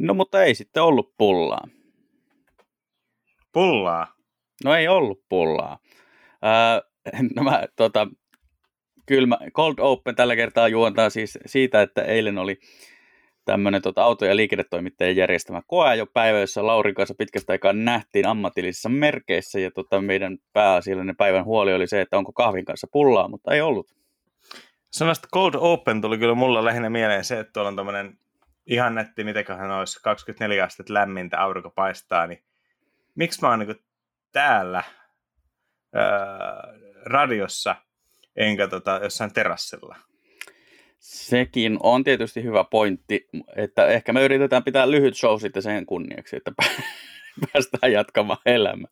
No mutta ei sitten ollut pullaa. Pullaa? No ei ollut pullaa. Öö, no mä, tota, kylmä, Cold Open tällä kertaa juontaa siis siitä, että eilen oli tämmöinen tota, auto- ja liikennetoimittajien järjestämä päivä, jossa Laurin kanssa pitkästä aikaa nähtiin ammatillisissa merkeissä, ja tota, meidän pääasiallinen päivän huoli oli se, että onko kahvin kanssa pullaa, mutta ei ollut. Sanasta Cold Open tuli kyllä mulla lähinnä mieleen se, että tuolla on tämmöinen ihan netti, mitenköhän olisi 24 astetta lämmintä, aurinko paistaa, niin miksi mä oon niin täällä öö, radiossa enkä tota, jossain terassilla? Sekin on tietysti hyvä pointti, että ehkä me yritetään pitää lyhyt show sitten sen kunniaksi, että päästään jatkamaan elämää.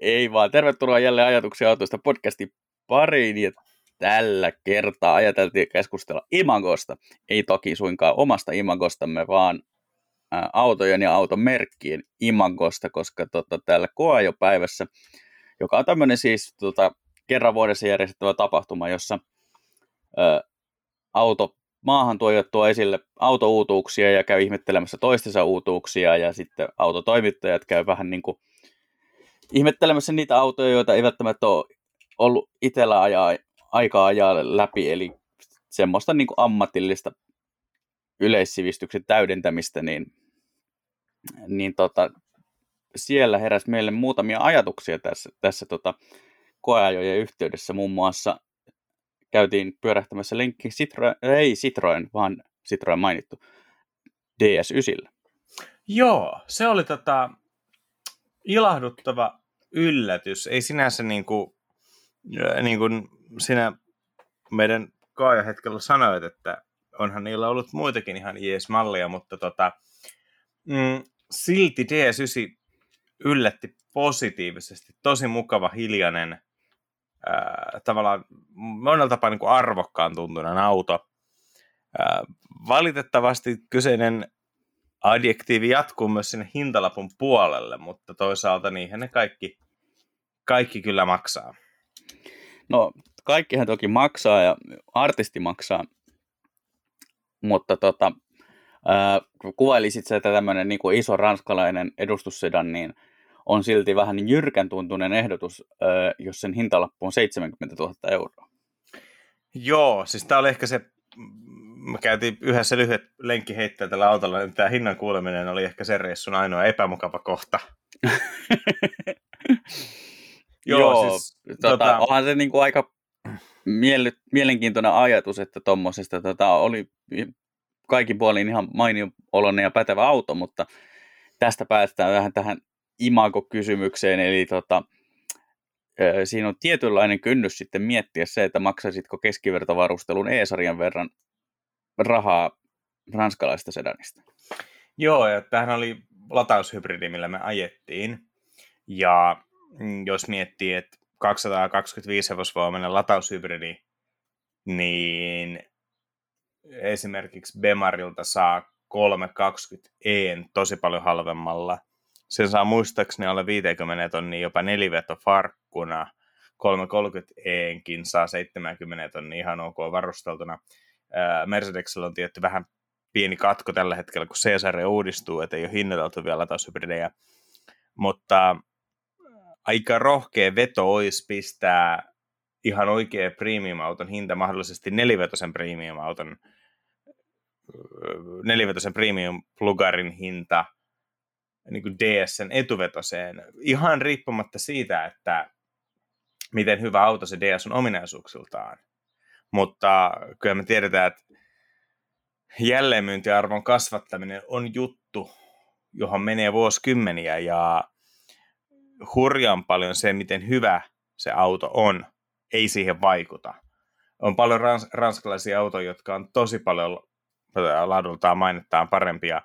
Ei vaan, tervetuloa jälleen ajatuksia autoista podcastin pariin ja tällä kertaa ajateltiin keskustella imagosta. Ei toki suinkaan omasta imagostamme, vaan autojen ja automerkkien imagosta, koska tota, täällä koajopäivässä, joka on tämmöinen siis tota, kerran vuodessa järjestettävä tapahtuma, jossa ä, auto maahan tuo esille autouutuuksia ja käy ihmettelemässä toistensa uutuuksia ja sitten autotoimittajat käy vähän niin kuin ihmettelemässä niitä autoja, joita ei välttämättä ole ollut itsellä ajaa, aikaa ajaa läpi, eli semmoista niin kuin ammatillista yleissivistyksen täydentämistä, niin, niin tota, siellä heräsi meille muutamia ajatuksia tässä, tässä tota, koeajojen yhteydessä. Muun muassa käytiin pyörähtämässä lenkki Citroen, ei Citroen, vaan Citroen mainittu DS9. Joo, se oli tota, ilahduttava yllätys. Ei sinänsä niin kuin, niin kuin sinä meidän kaajahetkellä sanoit, että onhan niillä ollut muitakin ihan jees mallia, mutta tota, mm, silti DS9 yllätti positiivisesti. Tosi mukava, hiljainen, ää, tavallaan monella tapaa niin kuin arvokkaan tuntunen auto. Ää, valitettavasti kyseinen adjektiivi jatkuu myös sinne hintalapun puolelle, mutta toisaalta niihin ne kaikki, kaikki kyllä maksaa. No, kaikkihan toki maksaa ja artisti maksaa, mutta tota, äh, kun kuvailisit se, että tämmöinen niin iso ranskalainen edustussedan, niin on silti vähän niin jyrkän tuntunen ehdotus, äh, jos sen hintalappu on 70 000 euroa. Joo, siis tämä oli ehkä se, me käytiin yhdessä lyhyet lenkkiheittäjä tällä autolla, niin tämä hinnan kuuleminen oli ehkä sen reissun ainoa epämukava kohta. Joo, Joo siis, tota, tota... onhan se niin kuin aika miele- mielenkiintoinen ajatus, että tuommoisesta tota, oli kaikin puolin ihan mainio oloinen ja pätevä auto, mutta tästä päästään vähän tähän imago-kysymykseen, eli tota, siinä on tietynlainen kynnys sitten miettiä se, että maksaisitko keskivertovarustelun E-sarjan verran rahaa ranskalaista sedanista. Joo, ja tämähän oli lataushybridi, millä me ajettiin. Ja jos miettii, että 225 hevosvoimainen lataushybridi, niin esimerkiksi Bemarilta saa 320 e tosi paljon halvemmalla. Sen saa muistaakseni alle 50 tonnia jopa neliveto farkkuna. 330 eenkin saa 70 tonnia ihan ok varusteltuna. Mercedesellä on tietty vähän pieni katko tällä hetkellä, kun C-sarja uudistuu, että ei ole hinnoiteltu vielä lataushybridejä. Mutta aika rohkea veto olisi pistää ihan oikea premium-auton hinta mahdollisesti nelivetosen premium-auton nelivetosen premium plugarin hinta niin kuin DSn etuvetoseen, ihan riippumatta siitä, että miten hyvä auto se DS on ominaisuuksiltaan. Mutta kyllä me tiedetään, että jälleenmyyntiarvon kasvattaminen on juttu, johon menee vuosikymmeniä ja hurjan paljon se, miten hyvä se auto on, ei siihen vaikuta. On paljon rans- ranskalaisia autoja, jotka on tosi paljon laadultaan mainittaan parempia,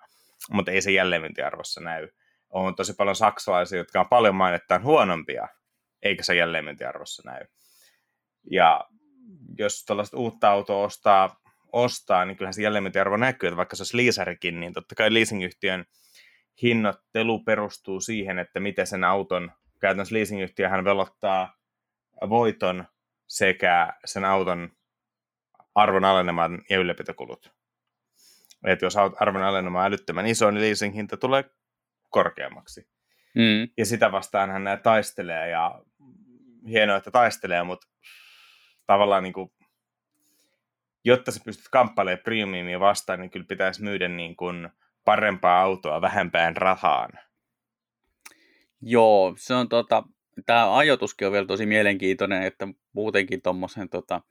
mutta ei se jälleenmyyntiarvossa näy. On tosi paljon saksalaisia, jotka on paljon mainittaan huonompia, eikä se jälleenmyyntiarvossa näy. Ja jos tällaista uutta autoa ostaa, ostaa niin kyllähän se jälleenmyyntiarvo näkyy, että vaikka se olisi liisarikin, niin totta kai leasingyhtiön hinnoittelu perustuu siihen, että miten sen auton, käytännössä leasingyhtiöhän velottaa voiton sekä sen auton arvon aleneman ja ylläpitokulut. Että jos arvon alenema älyttömän iso, niin leasing-hinta tulee korkeammaksi. Mm. Ja sitä vastaan hän nämä taistelee ja hienoa, että taistelee, mutta tavallaan niin kuin, jotta sä pystyt kamppailemaan premiumia vastaan, niin kyllä pitäisi myydä niin kuin parempaa autoa vähempään rahaan. Joo, se on tota, tämä ajoituskin on vielä tosi mielenkiintoinen, että muutenkin tuommoisen tota,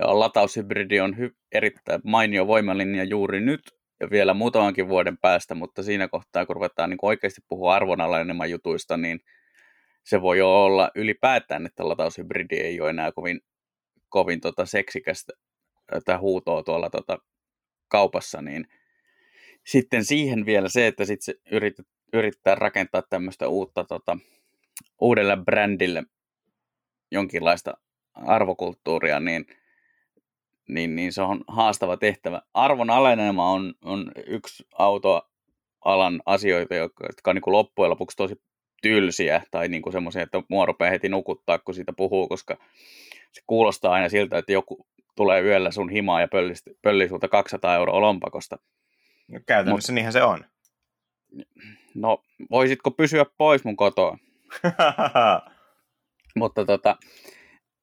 lataushybridi on hy- erittäin mainio voimalinja juuri nyt ja vielä muutamankin vuoden päästä, mutta siinä kohtaa, kun ruvetaan niin oikeasti puhua arvonalainen jutuista, niin se voi jo olla ylipäätään, että lataushybridi ei ole enää kovin, kovin tota seksikästä tai huutoa tuolla tota kaupassa, niin sitten siihen vielä se, että sit se yritet, yrittää rakentaa tämmöistä uutta tota, uudelle brändille jonkinlaista arvokulttuuria, niin, niin, niin se on haastava tehtävä. Arvon alenema on, on yksi autoalan asioita, jotka, jotka on niin kuin loppujen lopuksi tosi tylsiä tai niin semmoisia, että mua rupeaa heti nukuttaa, kun siitä puhuu, koska se kuulostaa aina siltä, että joku tulee yöllä sun himaa ja pölli sulta 200 euroa lompakosta. No, käytännössä Mut, niinhän se on. No, voisitko pysyä pois mun kotoa? mutta tota,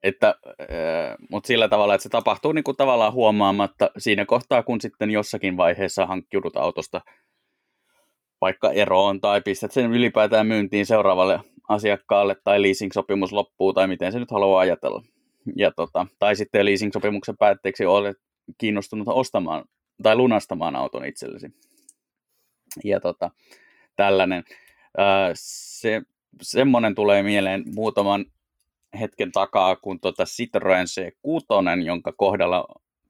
että, äh, mutta sillä tavalla, että se tapahtuu niin kuin tavallaan huomaamatta siinä kohtaa, kun sitten jossakin vaiheessa hankkiudut autosta vaikka eroon tai pistät sen ylipäätään myyntiin seuraavalle asiakkaalle tai leasing-sopimus loppuu tai miten se nyt haluaa ajatella. Ja tota, tai sitten leasing-sopimuksen päätteeksi olet kiinnostunut ostamaan tai lunastamaan auton itsellesi. Ja tota, tällainen. Ää, se, semmoinen tulee mieleen muutaman hetken takaa, kun tota Citroen C6, jonka kohdalla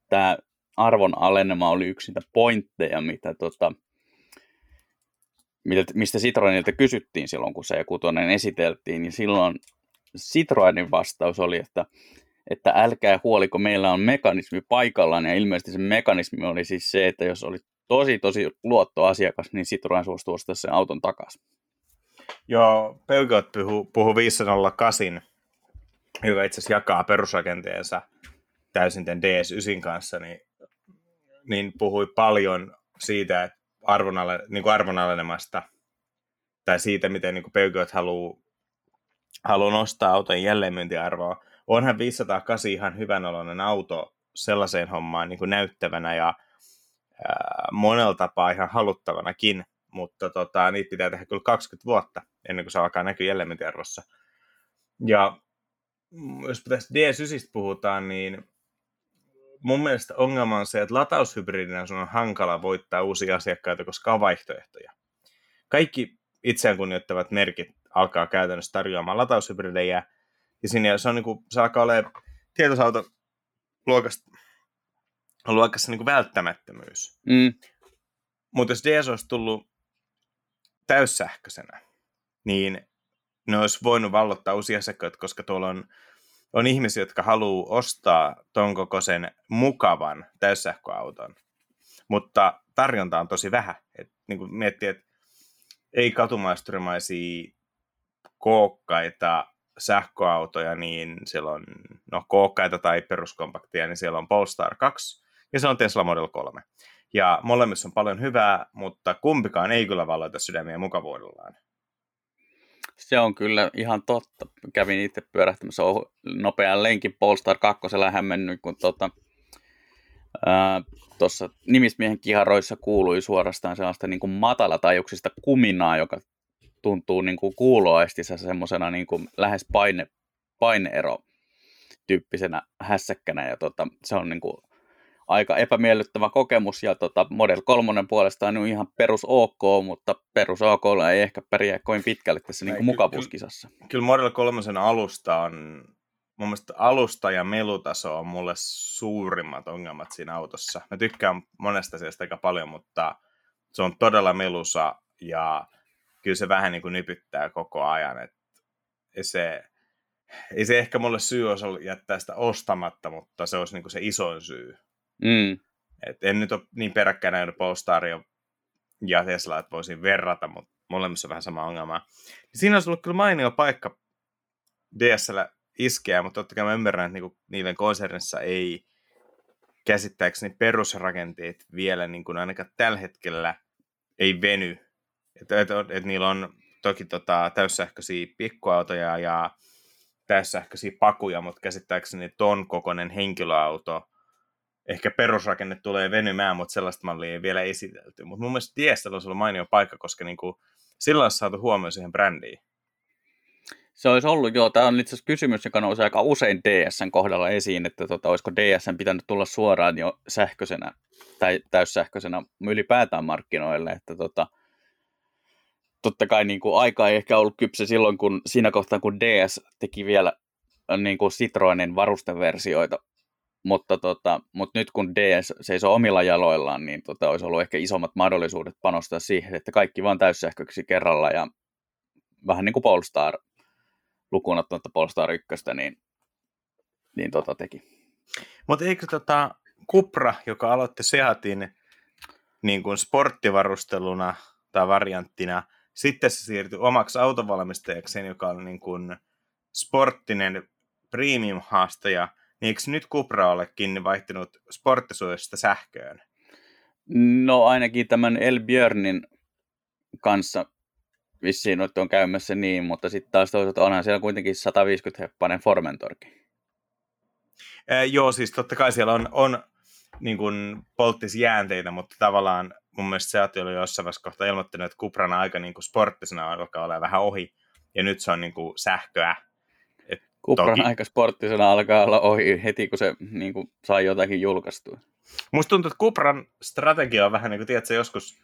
tämä arvon alenema oli yksi niitä pointteja, mitä tota, mistä Citroenilta kysyttiin silloin, kun C6 esiteltiin, niin silloin Citroenin vastaus oli, että, että älkää huoliko, meillä on mekanismi paikallaan, ja ilmeisesti se mekanismi oli siis se, että jos oli tosi, tosi luottoasiakas, niin Citroen suostuu ostaa sen auton takaisin. Joo, Peugeot puhuu, puhuu 508, joka itse asiassa jakaa perusrakenteensa täysin tämän DS9 kanssa, niin, niin puhui paljon siitä, arvonale, niin kuin arvonalenemasta tai siitä, miten niin Peugeot haluaa haluaa nostaa auton jälleenmyyntiarvoa. Onhan 508 ihan hyvän auto sellaiseen hommaan niin kuin näyttävänä ja ää, monella tapaa ihan haluttavanakin, mutta tota, niitä pitää tehdä kyllä 20 vuotta ennen kuin se alkaa näkyä jälleenmyyntiarvossa. Ja jos tästä DS9 puhutaan, niin mun mielestä ongelma on se, että lataushybridinä sun on hankala voittaa uusia asiakkaita, koska on vaihtoehtoja. Kaikki itseään kunnioittavat merkit alkaa käytännössä tarjoamaan lataushybridejä, ja siinä se, on niin kuin, se alkaa olla tietosauto luokasta, luokassa niin kuin välttämättömyys. Mm. Mutta jos DS olisi tullut täyssähköisenä, niin ne olisi voinut vallottaa uusia asiakkaita, koska tuolla on on ihmisiä, jotka haluaa ostaa ton kokoisen mukavan täyssähköauton, mutta tarjonta on tosi vähän. Et, niin kuin miettii, että ei katumaisturimaisia kookkaita sähköautoja, niin siellä on no, kookkaita tai peruskompaktia, niin siellä on Polestar 2 ja se on Tesla Model 3. Ja molemmissa on paljon hyvää, mutta kumpikaan ei kyllä valloita sydämiä mukavuudellaan. Se on kyllä ihan totta. Kävin itse pyörähtämässä nopean lenkin Polestar 2 hämmennyt, kun tota, tuossa nimismiehen kiharoissa kuului suorastaan sellaista niin kuin matalatajuksista kuminaa, joka tuntuu niin kuin kuuloaistissa semmoisena niin kuin lähes paine, paineero tyyppisenä hässäkkänä ja tota, se on niin kuin aika epämiellyttävä kokemus, ja tota, Model 3 puolestaan on ihan perus OK, mutta perus OK ei ehkä pärjää kovin pitkälle tässä niin kuin mukavuuskisassa. Kyllä, kyllä Model 3 alusta on, mun mielestä alusta ja melutaso on mulle suurimmat ongelmat siinä autossa. Mä tykkään monesta asiasta aika paljon, mutta se on todella melusa, ja kyllä se vähän niin kuin nypyttää koko ajan, että se, ei se ehkä mulle syy olisi jättää sitä ostamatta, mutta se olisi niin kuin se isoin syy. Mm. Et en nyt ole niin peräkkäin nähnyt Polestaria ja Tesla, että voisin verrata, mutta molemmissa on vähän sama ongelma. Siinä olisi ollut kyllä mainio paikka DSL iskeä, mutta totta kai mä ymmärrän, että niinku, niiden konsernissa ei käsittääkseni perusrakenteet vielä niin kuin ainakaan tällä hetkellä ei veny. Että et, et, et niillä on toki tota, täyssähköisiä pikkuautoja ja täyssähköisiä pakuja, mutta käsittääkseni ton kokoinen henkilöauto, ehkä perusrakenne tulee venymään, mutta sellaista mallia ei vielä esitelty. Mutta mun mielestä Diesel olisi ollut mainio paikka, koska niinku, sillä olisi saatu huomioon siihen brändiin. Se olisi ollut, joo, tämä on itse asiassa kysymys, joka nousee aika usein DSn kohdalla esiin, että tota, olisiko DSn pitänyt tulla suoraan jo sähköisenä tai täyssähköisenä ylipäätään markkinoille, että tota, totta kai niin kuin, aika ei ehkä ollut kypsä silloin, kun siinä kohtaa, kun DS teki vielä niin kuin Citroenin varusteversioita, mutta, tota, mutta nyt kun DS seisoo omilla jaloillaan, niin tota, olisi ollut ehkä isommat mahdollisuudet panostaa siihen, että kaikki vaan täyssähköksi kerralla ja vähän niin kuin Polestar lukuun ottamatta Polestar 1, niin, niin tota teki. Mutta eikö tota Cupra, joka aloitti Seatin niin kuin sporttivarusteluna tai varianttina, sitten se siirtyi omaksi autovalmistajakseen, joka on niin kuin sporttinen premium-haastaja, niin eikö nyt Cupra olekin vaihtunut sporttisuudesta sähköön? No ainakin tämän El Björnin kanssa vissiin nyt on käymässä niin, mutta sitten taas toisaalta onhan siellä kuitenkin 150 heppainen Formentorki. Ee, joo, siis totta kai siellä on, on niin kuin polttisjäänteitä, mutta tavallaan mun mielestä se oli jossain vaiheessa kohta ilmoittanut, että Cuprana aika niin kuin sporttisena alkaa olla vähän ohi, ja nyt se on niin kuin sähköä. Et Cupran toki... aika sporttisena alkaa olla ohi heti, kun se niin kuin, saa jotakin julkaistua. Musta tuntuu, että Cupran strategia on vähän niin kuin, tiedätkö, joskus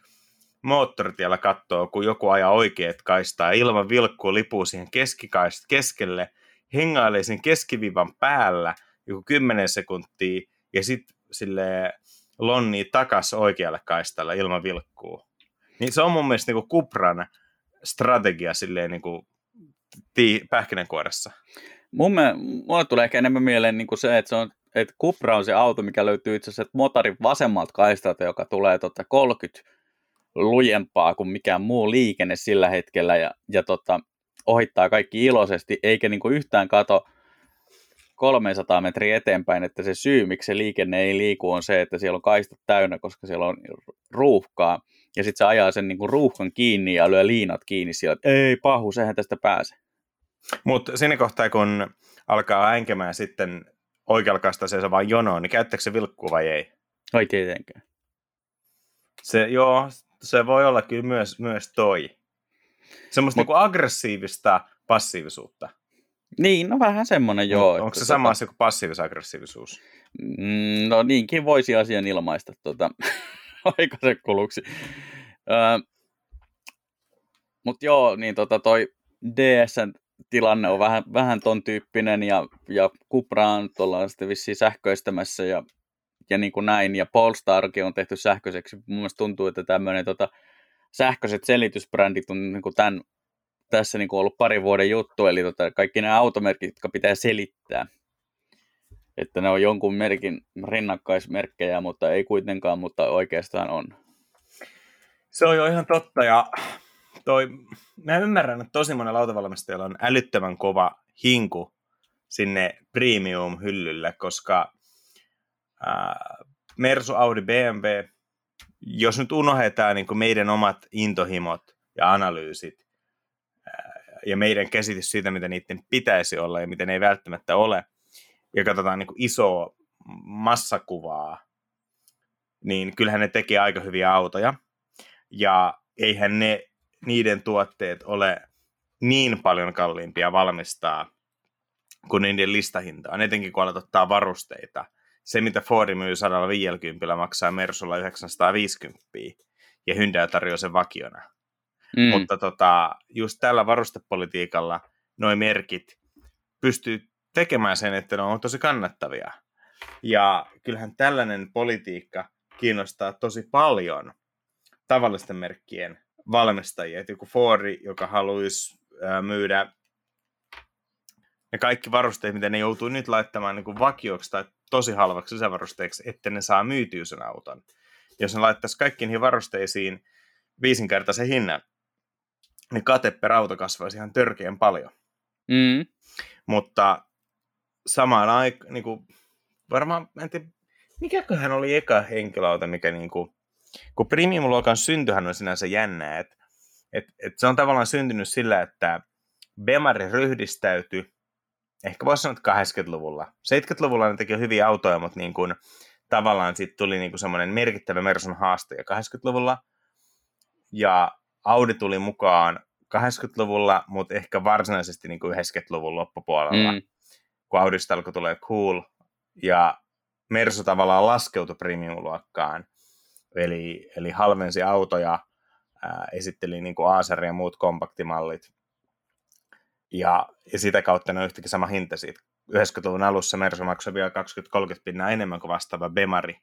moottoritiellä katsoo, kun joku ajaa oikeat kaistaa, ilman vilkkuu lipuu siihen keskikaist keskelle, hengailee sen keskiviivan päällä joku 10 sekuntia, ja sitten sille lonnii takas oikealle kaistalle ilman vilkkuu. Niin se on mun mielestä niinku Kupran strategia silleen niinku tii, pähkinänkuoressa. Mun me, mulle tulee ehkä enemmän mieleen niinku se, että se on että Cupra on se auto, mikä löytyy itse asiassa motorin vasemmalta kaistalta, joka tulee tota 30 lujempaa kuin mikään muu liikenne sillä hetkellä ja, ja tota, ohittaa kaikki iloisesti, eikä niinku yhtään kato 300 metriä eteenpäin, että se syy, miksi se liikenne ei liiku, on se, että siellä on kaistat täynnä, koska siellä on ruuhkaa. Ja sitten se ajaa sen niinku ruuhkan kiinni ja lyö liinat kiinni siellä, että ei pahu, sehän tästä pääse. Mutta siinä kohtaa, kun alkaa änkemään sitten oikealla kastaiseensa vain jonoon, niin käyttääkö se vilkkuu vai ei? Ei tietenkään. Se, joo, se voi olla kyllä myös, myös toi. Semmoista Mut... niinku aggressiivista passiivisuutta. Niin, no vähän semmoinen joo. No, onko se sama tota... asia kuin passiivis-aggressiivisuus? Mm, no niinkin voisi asian ilmaista tuota, aikaisen kuluksi. Öö, Mutta joo, niin tota toi DSn tilanne on vähän, vähän ton tyyppinen ja, ja Cupra on tuolla sitten vissiin sähköistämässä ja, ja niin kuin näin. Ja Polestarkin on tehty sähköiseksi. Mun mielestä tuntuu, että tämmöinen tota, sähköiset selitysbrändit on niin kuin tämän tässä niin kuin ollut pari vuoden juttu, eli tota, kaikki nämä automerkit, jotka pitää selittää, että ne on jonkun merkin rinnakkaismerkkejä, mutta ei kuitenkaan, mutta oikeastaan on. Se on jo ihan totta, ja toi, mä ymmärrän, että tosi monella autovalmistajalla on älyttömän kova hinku sinne premium-hyllylle, koska ää, Mersu, Audi, BMW, jos nyt unohdetaan niin meidän omat intohimot ja analyysit, ja meidän käsitys siitä, mitä niiden pitäisi olla ja miten ne ei välttämättä ole, ja katsotaan niin isoa massakuvaa, niin kyllähän ne tekee aika hyviä autoja. Ja eihän ne, niiden tuotteet ole niin paljon kalliimpia valmistaa kuin niiden listahinta on, etenkin kun alat ottaa varusteita. Se, mitä Ford myy 150 maksaa Mersulla 950 ja Hyundai tarjoaa sen vakiona. Mm. Mutta tota, just tällä varustepolitiikalla noin merkit pystyy tekemään sen, että ne on tosi kannattavia. Ja kyllähän tällainen politiikka kiinnostaa tosi paljon tavallisten merkkien valmistajia. Että joku Fordi, joka haluaisi myydä ne kaikki varusteet, mitä ne joutuu nyt laittamaan niin kuin vakioksi tai tosi halvaksi lisävarusteeksi, että ne saa myytyä sen auton. Jos ne laittaisi kaikkiin niihin varusteisiin viisinkertaisen hinnan, niin kate per auto kasvaisi ihan törkeän paljon. Mm. Mutta samaan aikaan, niin kuin, varmaan, en tiedä, mikäköhän oli eka henkilöauto, mikä niinku, kun premium-luokan syntyhän on sinänsä jännää, että et, et se on tavallaan syntynyt sillä, että Bemari ryhdistäytyi, ehkä voisi sanoa, että 80-luvulla. 70-luvulla ne teki hyviä autoja, mutta niin kuin, tavallaan sitten tuli niin kuin semmoinen merkittävä Mersun haaste 80-luvulla. Ja Audi tuli mukaan 80-luvulla, mutta ehkä varsinaisesti niin kuin 90-luvun loppupuolella, mm. kun Audista alkoi tulee cool. Ja Mersu tavallaan laskeutui premium-luokkaan, eli, eli halvensi autoja, ää, esitteli niin kuin Acer ja muut kompaktimallit, ja, ja sitä kautta ne on yhtäkkiä sama hinta siitä. 90-luvun alussa Mersu maksoi vielä 20-30 pinnaa enemmän kuin vastaava Bemari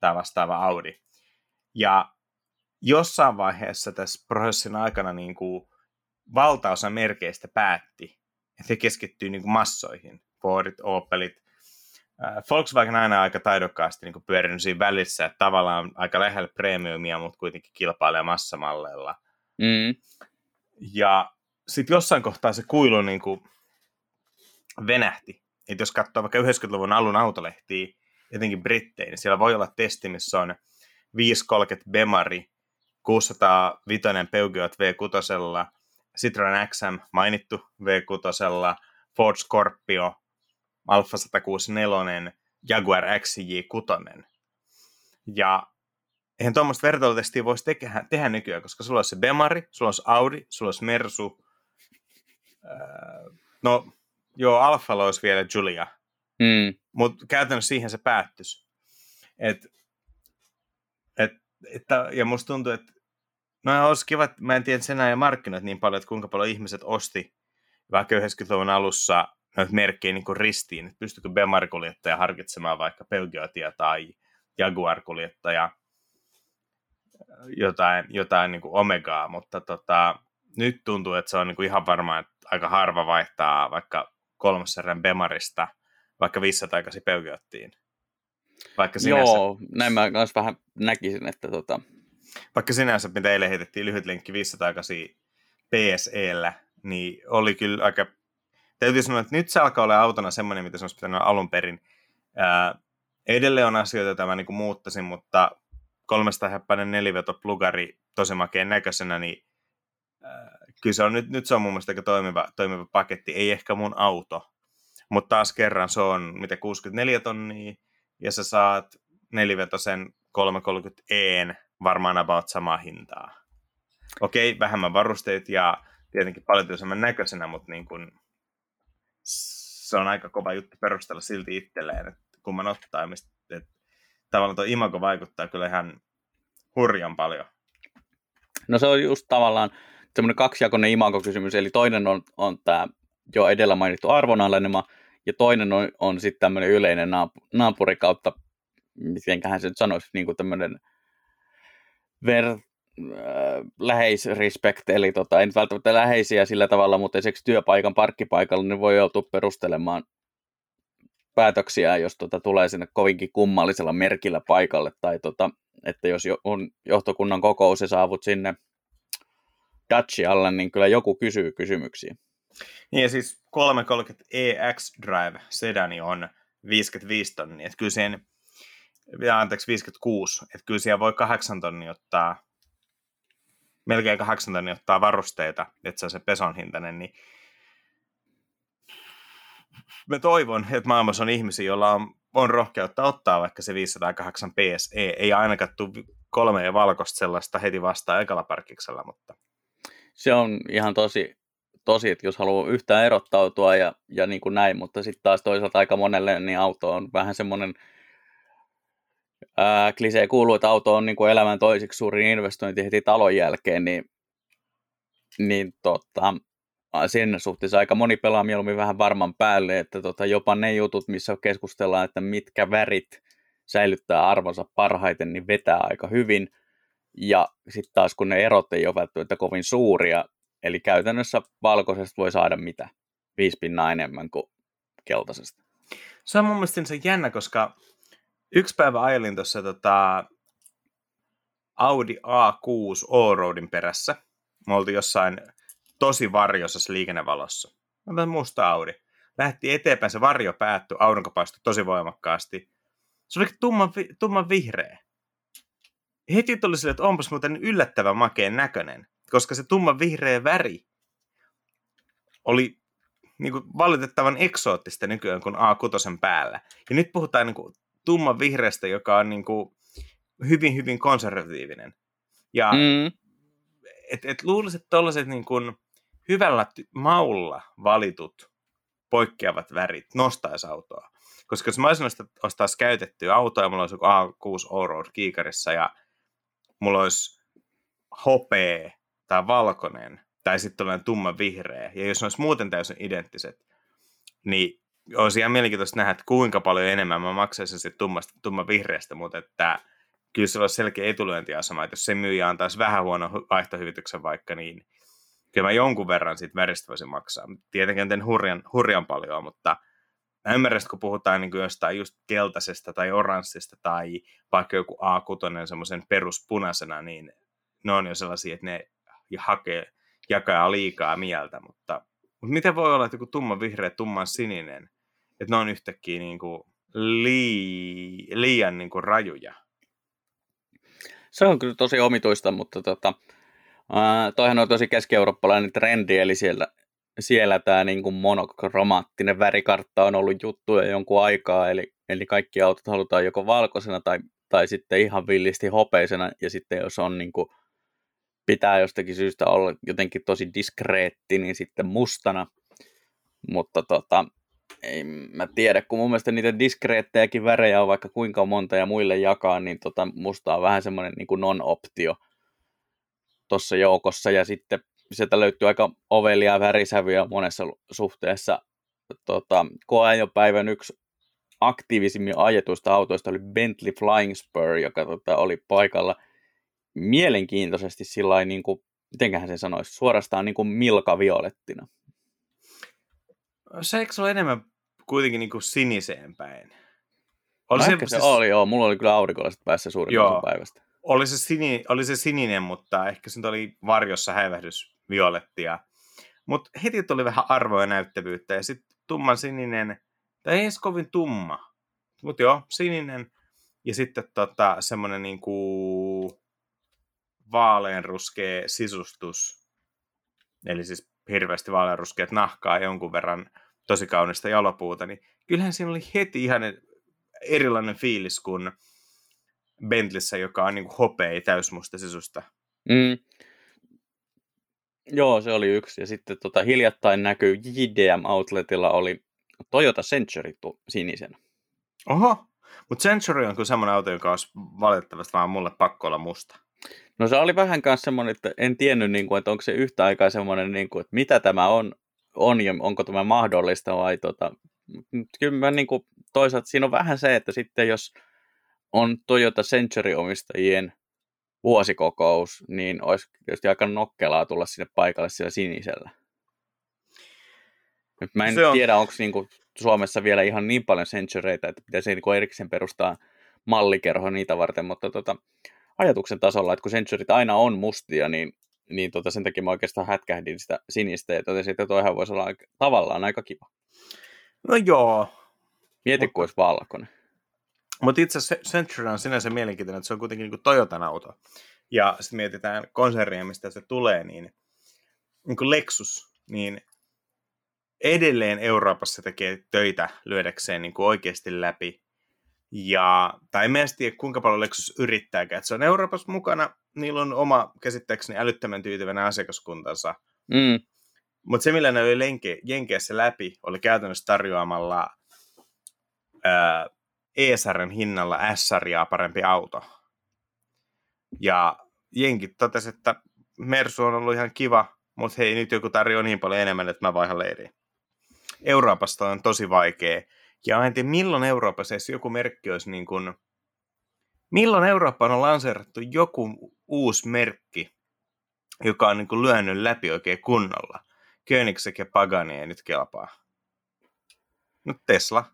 tai vastaava Audi. Ja jossain vaiheessa tässä prosessin aikana niin kuin valtaosa merkeistä päätti, että he keskittyy niin kuin massoihin. Fordit, Opelit, Volkswagen aina aika taidokkaasti niin pyörinyt siinä välissä, että tavallaan aika lähellä premiumia, mutta kuitenkin kilpailee massamalleilla. Mm. Ja sitten jossain kohtaa se kuilu niin kuin venähti. Että jos katsoo vaikka 90-luvun alun autolehtiä, etenkin britteihin, niin siellä voi olla testi, missä on 530 Bemari, 605 Peugeot V6, Citroen XM mainittu V6, Ford Scorpio, Alfa 164, Jaguar XJ6. Ja eihän tuommoista vertailutestiä voisi tehdä, tehdä nykyään, koska sulla olisi se Bemari, sulla olisi Audi, sulla olisi Mersu, no joo, Alfa olisi vielä Julia, mm. mutta käytännössä siihen se päättyisi. Et, että, ja musta tuntuu, että no olisi kiva, että mä en tiedä sen ajan markkinat niin paljon, että kuinka paljon ihmiset osti vaikka 90-luvun alussa noita merkkejä niin ristiin, että pystyykö Bemar-kuljettaja harkitsemaan vaikka Peugeotia tai Jaguar-kuljettaja jotain, jotain niin kuin Omegaa, mutta tota, nyt tuntuu, että se on niin kuin ihan varma, että aika harva vaihtaa vaikka kolmoserän Bemarista vaikka 500 takaisin Peugeottiin. Vaikka sinänsä... Joo, näin mä myös vähän näkisin, että tota... Vaikka sinänsä, mitä eilen heitettiin lyhyt lenkki 500 PSEllä, niin oli kyllä aika... Täytyy sanoa, että nyt se alkaa olla autona semmoinen, mitä se olisi pitänyt alun perin. Ää, edelleen on asioita, joita mä niin muuttaisin, mutta 300 häppäinen neliveto plugari tosi makeen näköisenä, niin kyllä se on nyt, nyt se on mun mielestä aika toimiva, toimiva paketti, ei ehkä mun auto, mutta taas kerran se on mitä 64 tonnia, ja sä saat nelivetosen 330 e varmaan about samaa hintaa. Okei, vähemmän varusteet ja tietenkin paljon tylsemmän näköisenä, mutta niin kun, se on aika kova juttu perustella silti itselleen, että kun mä ottaa, mistä, että tavallaan tuo imago vaikuttaa kyllä ihan hurjan paljon. No se on just tavallaan, semmoinen kaksijakoinen imago-kysymys, eli toinen on, on tämä jo edellä mainittu arvonalenema, ja toinen on, on sitten tämmöinen yleinen naapuri kautta, mitenköhän se nyt sanoisi, niin kuin tämmöinen ver, äh, läheisrespect, eli tota, ei nyt välttämättä läheisiä sillä tavalla, mutta esimerkiksi työpaikan parkkipaikalla niin voi joutua perustelemaan päätöksiä, jos tota, tulee sinne kovinkin kummallisella merkillä paikalle, tai tota, että jos on johtokunnan kokous ja saavut sinne Daci alle, niin kyllä joku kysyy kysymyksiä. Niin ja siis 330 EX Drive sedani on 55 tonnia, että kyllä siihen, anteeksi 56, että kyllä siellä voi 8 tonnia ottaa, melkein 8 tonnia ottaa varusteita, että se on se peson hintainen, niin mä toivon, että maailmassa on ihmisiä, joilla on, on rohkeutta ottaa vaikka se 508 PSE, ei ainakaan tule kolme ja valkoista sellaista heti vastaan ekalla parkiksella, mutta se on ihan tosi, tosi että jos haluaa yhtään erottautua ja, ja niin kuin näin, mutta sitten taas toisaalta aika monelle niin auto on vähän semmoinen, klisee kuuluu, että auto on niin kuin elämän toisiksi suurin investointi heti talon jälkeen, niin, niin tota, siinä suhteessa aika moni pelaa mieluummin vähän varman päälle, että tota, jopa ne jutut, missä keskustellaan, että mitkä värit säilyttää arvonsa parhaiten, niin vetää aika hyvin – ja sitten taas kun ne erot ei ole välttämättä kovin suuria, eli käytännössä valkoisesta voi saada mitä? Viisi pinnaa enemmän kuin keltaisesta. Se on mun mielestä se jännä, koska yksi päivä ajelin tuossa tota Audi A6 Allroadin perässä. Me oltiin jossain tosi varjossa liikennevalossa. Mä musta Audi. Lähti eteenpäin, se varjo päättyi, aurinko paistui tosi voimakkaasti. Se oli tumman, tumman vihreä. Heti tuli sille, että onpas muuten yllättävän makeen näköinen, koska se tumman vihreä väri oli niin kuin valitettavan eksoottista nykyään kuin A6 päällä. Ja nyt puhutaan niin kuin tumman vihreästä, joka on niin kuin hyvin, hyvin konservatiivinen. Ja mm. et, et luulisin, että tuollaiset niin kuin hyvällä maulla valitut poikkeavat värit nostaisi autoa. Koska jos mä olisin ostaisi käytettyä autoa ja mulla olisi A6 Allroad kiikarissa ja mulla olisi hopea tai valkoinen tai sitten tällainen tumma vihreä, ja jos ne olisi muuten täysin identtiset, niin olisi ihan mielenkiintoista nähdä, että kuinka paljon enemmän mä maksaisin sitten tummasta, tumma vihreästä, mutta että kyllä se olisi selkeä etulyöntiasema, että jos se myyjä antaisi vähän huono vaihtohyvityksen vaikka, niin kyllä mä jonkun verran siitä väristä voisin maksaa. Tietenkin en hurjan, hurjan paljon, mutta mä ymmärrän, kun puhutaan niin kuin jostain just keltaisesta tai oranssista tai vaikka joku A6 semmoisen peruspunaisena, niin ne on jo sellaisia, että ne hakee, jakaa liikaa mieltä, mutta, mutta miten voi olla, että joku tumma vihreä, tumman sininen, että ne on yhtäkkiä niin kuin lii, liian niin kuin rajuja? Se on kyllä tosi omituista, mutta tota, ää, toihan on tosi keski-eurooppalainen trendi, eli siellä, siellä tämä niin kuin monokromaattinen värikartta on ollut juttu jo jonkun aikaa, eli, eli kaikki autot halutaan joko valkoisena tai, tai sitten ihan villisti hopeisena, ja sitten jos on niin kuin, pitää jostakin syystä olla jotenkin tosi diskreetti, niin sitten mustana, mutta tota, ei mä tiedä, kun mun mielestä niitä diskreettejäkin värejä on vaikka kuinka monta ja muille jakaa, niin tota, musta on vähän semmoinen niin non-optio tuossa joukossa, ja sitten sieltä löytyy aika ovelia värisävyjä monessa suhteessa. Tota, koeajopäivän yksi aktiivisimmin ajetuista autoista oli Bentley Flying Spur, joka tota, oli paikalla mielenkiintoisesti sillä niin kuin, mitenköhän se sanoisi, suorastaan niin kuin Milka Violettina. Se eikö se ole enemmän kuitenkin niin kuin siniseen päin? Oli no se, se siis... oli, joo. Mulla oli kyllä aurinkolaiset päässä suurin osa päivästä. Oli se, sini, oli se sininen, mutta ehkä se oli varjossa häivähdys violettia. Mutta heti tuli vähän arvoa ja näyttävyyttä. Ja sitten tumman sininen, tai ei edes kovin tumma. Mutta joo, sininen. Ja sitten tota, semmoinen niinku vaaleanruskea sisustus. Eli siis hirveästi vaaleanruskeat nahkaa jonkun verran tosi kaunista jalopuuta, niin kyllähän siinä oli heti ihan erilainen fiilis kuin Bentleyssä, joka on niin kuin hopea täysmusta sisusta. Mm. Joo, se oli yksi. Ja sitten tota, hiljattain näkyy JDM Outletilla oli Toyota Century sinisen. Oho, mutta Century on kyllä semmoinen auto, joka olisi valitettavasti vaan mulle pakko olla musta. No se oli vähän kanssa semmoinen, että en tiennyt, niin kuin, että onko se yhtä aikaa semmoinen, niin kuin, että mitä tämä on, on ja onko tämä mahdollista vai tota, kyllä mä niin kuin, toisaalta siinä on vähän se, että sitten jos on Toyota Century-omistajien vuosikokous, niin olisi tietysti aika nokkelaa tulla sinne paikalle siellä sinisellä. Nyt mä en se on... tiedä, onko niinku Suomessa vielä ihan niin paljon centureita, että pitäisi niinku erikseen perustaa mallikerho niitä varten, mutta tota, ajatuksen tasolla, että kun centurit aina on mustia, niin, niin tota, sen takia mä oikeastaan hätkähdin sitä sinistä ja totesin, että toihan voisi olla aika, tavallaan aika kiva. No joo. Mieti, kun olisi valkoinen. Mutta itse asiassa Century on sinänsä mielenkiintoinen, että se on kuitenkin niin Toyotan auto. Ja sitten mietitään konsernia, mistä se tulee, niin, niin kuin Lexus, niin edelleen Euroopassa tekee töitä lyödäkseen niin kuin oikeasti läpi. Ja, tai en tiedä, kuinka paljon Lexus yrittääkään. Että se on Euroopassa mukana, niillä on oma käsittääkseni älyttömän tyytyväinen asiakaskuntansa. Mm. Mutta se, millä ne oli lenke, Jenkeissä läpi, oli käytännössä tarjoamalla ää, ESRn hinnalla S-sarjaa parempi auto. Ja Jenkit totesi, että Mersu on ollut ihan kiva, mutta hei, nyt joku tarjoaa niin paljon enemmän, että mä vaihan leiriin. Euroopasta on tosi vaikea. Ja en tiedä, milloin Euroopassa edes joku merkki olisi niin kuin... Milloin Eurooppaan on lanseerattu joku uusi merkki, joka on niin kuin lyönyt läpi oikein kunnolla. Koenigsegg ja Pagani ei nyt kelpaa. No Tesla.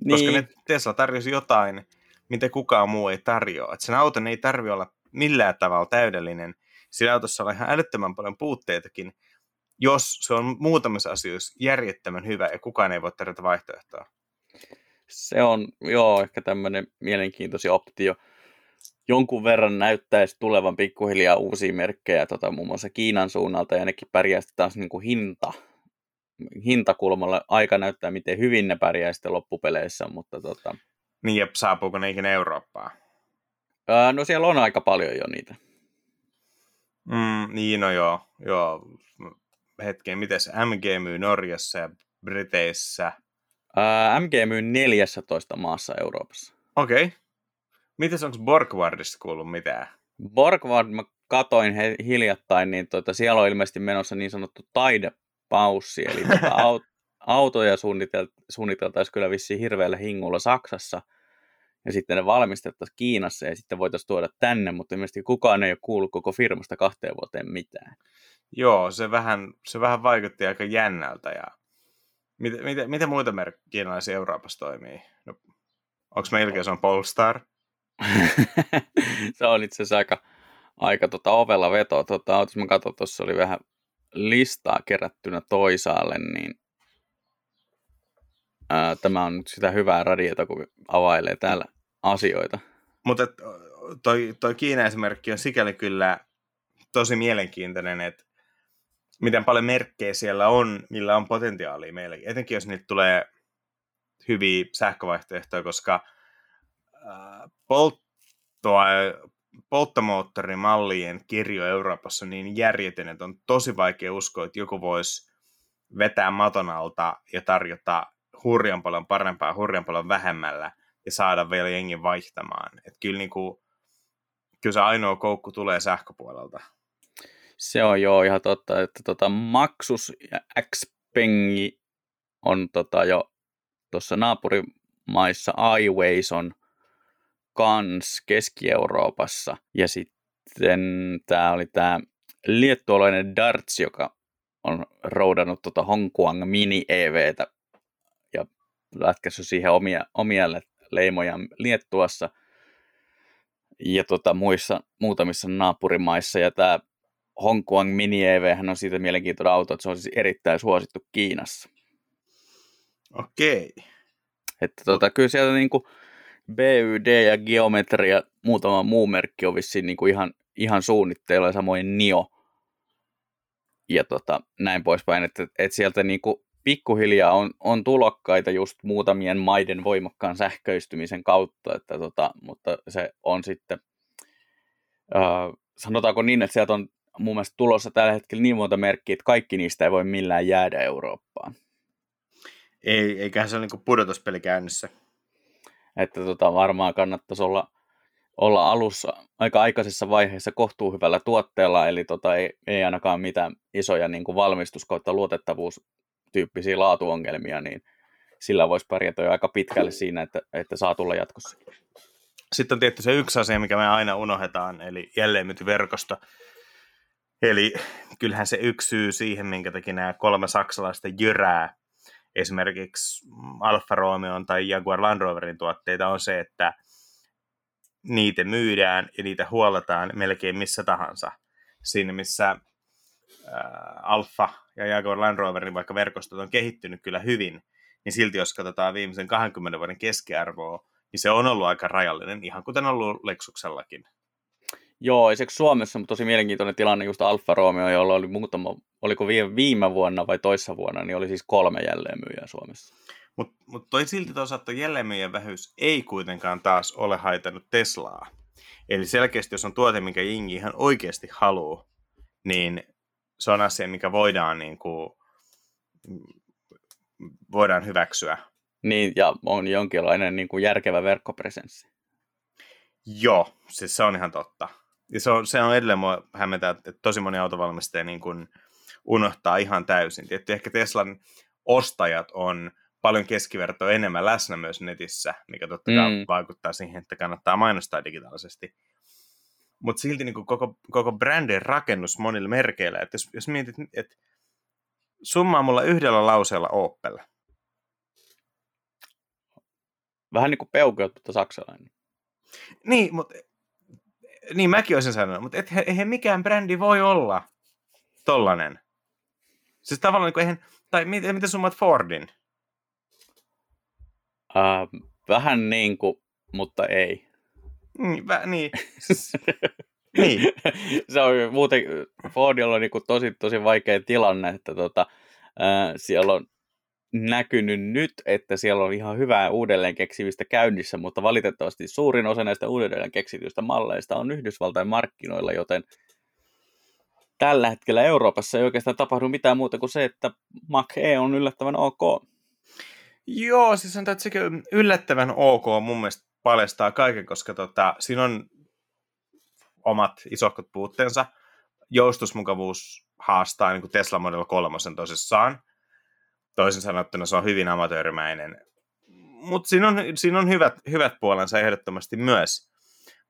Niin. Koska ne Tesla tarjosi jotain, mitä kukaan muu ei tarjoa. Että sen auton ei tarvi olla millään tavalla täydellinen. Siinä autossa on ihan älyttömän paljon puutteitakin, jos se on muutamissa asioissa järjettömän hyvä ja kukaan ei voi tarjota vaihtoehtoa. Se on, joo, ehkä tämmöinen mielenkiintoinen optio. Jonkun verran näyttäisi tulevan pikkuhiljaa uusia merkkejä, tota, muun muassa Kiinan suunnalta, ja nekin pärjäisi taas niin kuin hinta, hintakulmalla. Aika näyttää, miten hyvin ne pärjää sitten loppupeleissä, mutta tota... Niin, ja saapuuko ne ikinä Eurooppaan? Ää, no siellä on aika paljon jo niitä. Mm, niin, no joo, joo. Hetken, mites MG myy Norjassa ja Briteissä? Ää, MG myy 14 maassa Euroopassa. Okei. Okay. Mites onko Borgwardista kuullut mitään? Borgward, mä katoin he, hiljattain, niin tota, siellä on ilmeisesti menossa niin sanottu taidepaussi, eli tota, aut, autoja suunnitel, suunniteltaisiin kyllä vissiin hirveällä hingulla Saksassa, ja sitten ne valmistettaisiin Kiinassa, ja sitten voitaisiin tuoda tänne, mutta ilmeisesti kukaan ei ole kuullut koko firmasta kahteen vuoteen mitään. Joo, se vähän, se vähän vaikutti aika jännältä, ja Miten, miten, miten muita kiinalaisia Euroopassa toimii? No, onko meillä se on Polestar? se on itse asiassa aika, aika tota ovella veto. Tota, jos mä katson, tuossa oli vähän listaa kerättynä toisaalle, niin ää, tämä on nyt sitä hyvää radiota, kun availee täällä asioita. Mutta toi, toi Kiina-esimerkki on sikäli kyllä tosi mielenkiintoinen, että miten paljon merkkejä siellä on, millä on potentiaalia meille. Etenkin jos niitä tulee hyviä sähkövaihtoehtoja, koska äh, polttoa, polttomoottorimallien kirjo Euroopassa on niin järjetön, että on tosi vaikea uskoa, että joku voisi vetää maton alta ja tarjota hurjan paljon parempaa, hurjan paljon vähemmällä ja saada vielä jengin vaihtamaan. Että kyllä, niin kuin, kyllä se ainoa koukku tulee sähköpuolelta. Se on joo ihan totta, että tota, Maksus ja Xpengi on tota jo tuossa naapurimaissa, iWays on kans Keski-Euroopassa. Ja sitten tämä oli tämä liettualainen Darts, joka on roudannut tota Hongkuang Mini EVtä ja lätkässyt siihen omia, omia leimoja Liettuassa ja tota, muissa, muutamissa naapurimaissa. Ja tämä Hongkong Mini EV on siitä mielenkiintoinen auto, että se on siis erittäin suosittu Kiinassa. Okei. Että tota, kyllä sieltä niin kuin BYD ja Geometria ja muutama muu merkki on vissiin niin kuin ihan, ihan suunnitteilla ja samoin NIO ja tota, näin poispäin, että, että sieltä niin kuin pikkuhiljaa on, on tulokkaita just muutamien maiden voimakkaan sähköistymisen kautta, että tota, mutta se on sitten, äh, sanotaanko niin, että sieltä on mun mielestä tulossa tällä hetkellä niin monta merkkiä, että kaikki niistä ei voi millään jäädä Eurooppaan. Ei, eiköhän se ole niin pudotuspeli käynnissä. Että tota, varmaan kannattaisi olla, olla alussa aika aikaisessa vaiheessa kohtuu hyvällä tuotteella, eli tota, ei, ei ainakaan mitään isoja niin kuin valmistus- kautta luotettavuustyyppisiä laatuongelmia, niin sillä voisi pärjätä jo aika pitkälle siinä, että, että saa tulla jatkossa. Sitten on tietty se yksi asia, mikä me aina unohdetaan, eli jälleenmyyntiverkosto. Eli kyllähän se yksi syy siihen, minkä takia nämä kolme saksalaista jyrää esimerkiksi Alfa Romeo tai Jaguar Land Roverin tuotteita on se, että niitä myydään ja niitä huoletaan melkein missä tahansa. Siinä missä ää, Alfa ja Jaguar Land Roverin vaikka verkostot on kehittynyt kyllä hyvin, niin silti jos katsotaan viimeisen 20 vuoden keskiarvoa, niin se on ollut aika rajallinen, ihan kuten on ollut Lexuksellakin. Joo, ja Suomessa on tosi mielenkiintoinen tilanne just Alfa Romeo, jolla oli muutama, oliko viime, viime vuonna vai toissa vuonna, niin oli siis kolme jälleenmyyjää Suomessa. Mutta mut toi silti toisaalta jälleenmyyjän vähyys ei kuitenkaan taas ole haitannut Teslaa. Eli selkeästi, jos on tuote, minkä Jingi ihan oikeasti haluaa, niin se on asia, mikä voidaan, niin kuin, voidaan hyväksyä. Niin, ja on jonkinlainen niin kuin järkevä verkkopresenssi. Joo, siis se on ihan totta. Ja se on, se on edelleen mua hämmentää, että tosi moni autovalmistaja niin kuin unohtaa ihan täysin. Tietysti ehkä Teslan ostajat on paljon keskivertoa enemmän läsnä myös netissä, mikä totta kai mm. vaikuttaa siihen, että kannattaa mainostaa digitaalisesti. Mutta silti niin kuin koko, koko brändin rakennus monilla merkeillä, että jos, jos mietit, että summaa mulla yhdellä lauseella Opel. Vähän niin kuin peukeut, mutta saksalainen. Niin, mutta niin mäkin olisin sanonut, mutta et, eihän mikään brändi voi olla tollanen. Siis tavallaan, niin eihän, tai miten, miten summat Fordin? Uh, vähän niin kuin, mutta ei. Niin, vä, niin. niin. se on muuten, Fordilla on niin kuin tosi, tosi vaikea tilanne, että tota, uh, siellä on näkynyt nyt, että siellä on ihan hyvää uudelleen keksivistä käynnissä, mutta valitettavasti suurin osa näistä uudelleen keksityistä malleista on Yhdysvaltain markkinoilla, joten tällä hetkellä Euroopassa ei oikeastaan tapahdu mitään muuta kuin se, että Mac E on yllättävän ok. Joo, siis on että yllättävän ok mun mielestä paljastaa kaiken, koska tota, siinä on omat isohkot puutteensa. Joustusmukavuus haastaa niin kuin Tesla Model 3 tosissaan. Toisin sanottuna se on hyvin amatöörimäinen. Mutta siinä on, siinä on hyvät, hyvät puolensa ehdottomasti myös.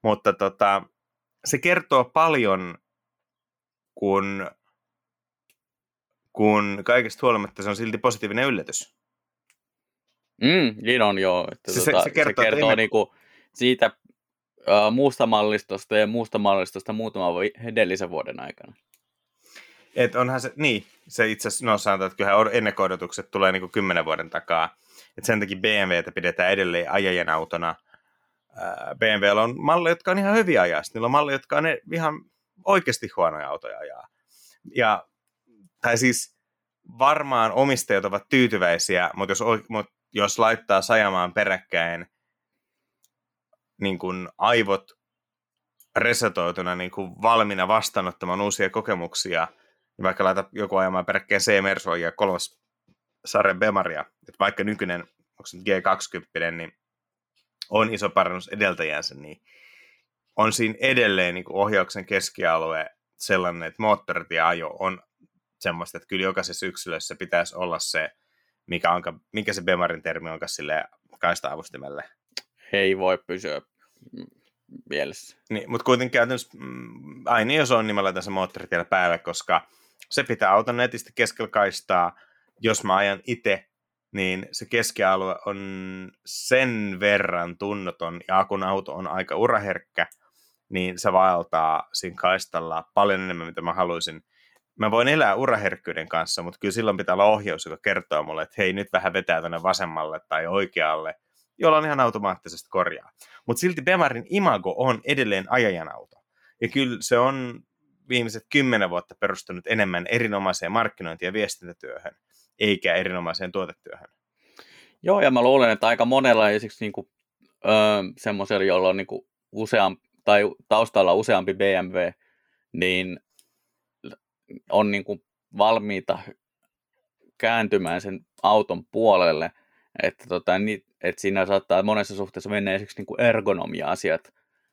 Mutta tota, se kertoo paljon, kun, kun kaikesta huolimatta se on silti positiivinen yllätys. Mm, niin on joo. Että se, tota, se, kertoo, se kertoo emme... niinku siitä uh, muusta mallistosta ja muusta mallistosta muutaman edellisen vuoden aikana. Et onhan se, niin, se itse asiassa, no sanotaan, että kyllähän ennakoidotukset tulee niin kymmenen vuoden takaa. Et sen takia BMWtä pidetään edelleen ajajan autona. BMWllä on malleja, jotka on ihan hyviä ajaa. Niillä on malleja, jotka on ihan oikeasti huonoja autoja ajaa. Ja, tai siis varmaan omistajat ovat tyytyväisiä, mutta jos, mutta jos laittaa sajamaan peräkkäin niin kuin aivot resetoituna niin kuin valmiina vastaanottamaan uusia kokemuksia – niin vaikka laita joku ajamaan peräkkäin C-Mersoa ja kolmas sarjan Bemaria, että vaikka nykyinen, onko se G20, niin on iso parannus edeltäjänsä, niin on siinä edelleen niin ohjauksen keskialue sellainen, että moottorit ja ajo on semmoista, että kyllä jokaisessa yksilössä pitäisi olla se, mikä, on, mikä se Bemarin termi onkaan sille kaista-avustimelle. Ei voi pysyä mielessä. Niin, mutta kuitenkin käytännössä mm, aina jos on, niin mä laitan se moottoritiellä päälle, koska se pitää auton netisti keskellä kaistaa. Jos mä ajan itse, niin se keskialue on sen verran tunnoton, ja kun auto on aika uraherkkä, niin se vaeltaa siinä kaistalla paljon enemmän, mitä mä haluaisin. Mä voin elää uraherkkyyden kanssa, mutta kyllä silloin pitää olla ohjaus, joka kertoo mulle, että hei, nyt vähän vetää tuonne vasemmalle tai oikealle, on ihan automaattisesti korjaa. Mutta silti Bemarin imago on edelleen ajajan auto. Ja kyllä se on viimeiset kymmenen vuotta perustunut enemmän erinomaiseen markkinointi- ja viestintätyöhön, eikä erinomaiseen tuotetyöhön. Joo, ja mä luulen, että aika monella esiksi niinku, öö, semmoisella, jolla on niinku useam, tai taustalla useampi BMW, niin on niinku valmiita kääntymään sen auton puolelle, että, tota, niin, että siinä saattaa monessa suhteessa mennä esiksi niinku ergonomia-asiat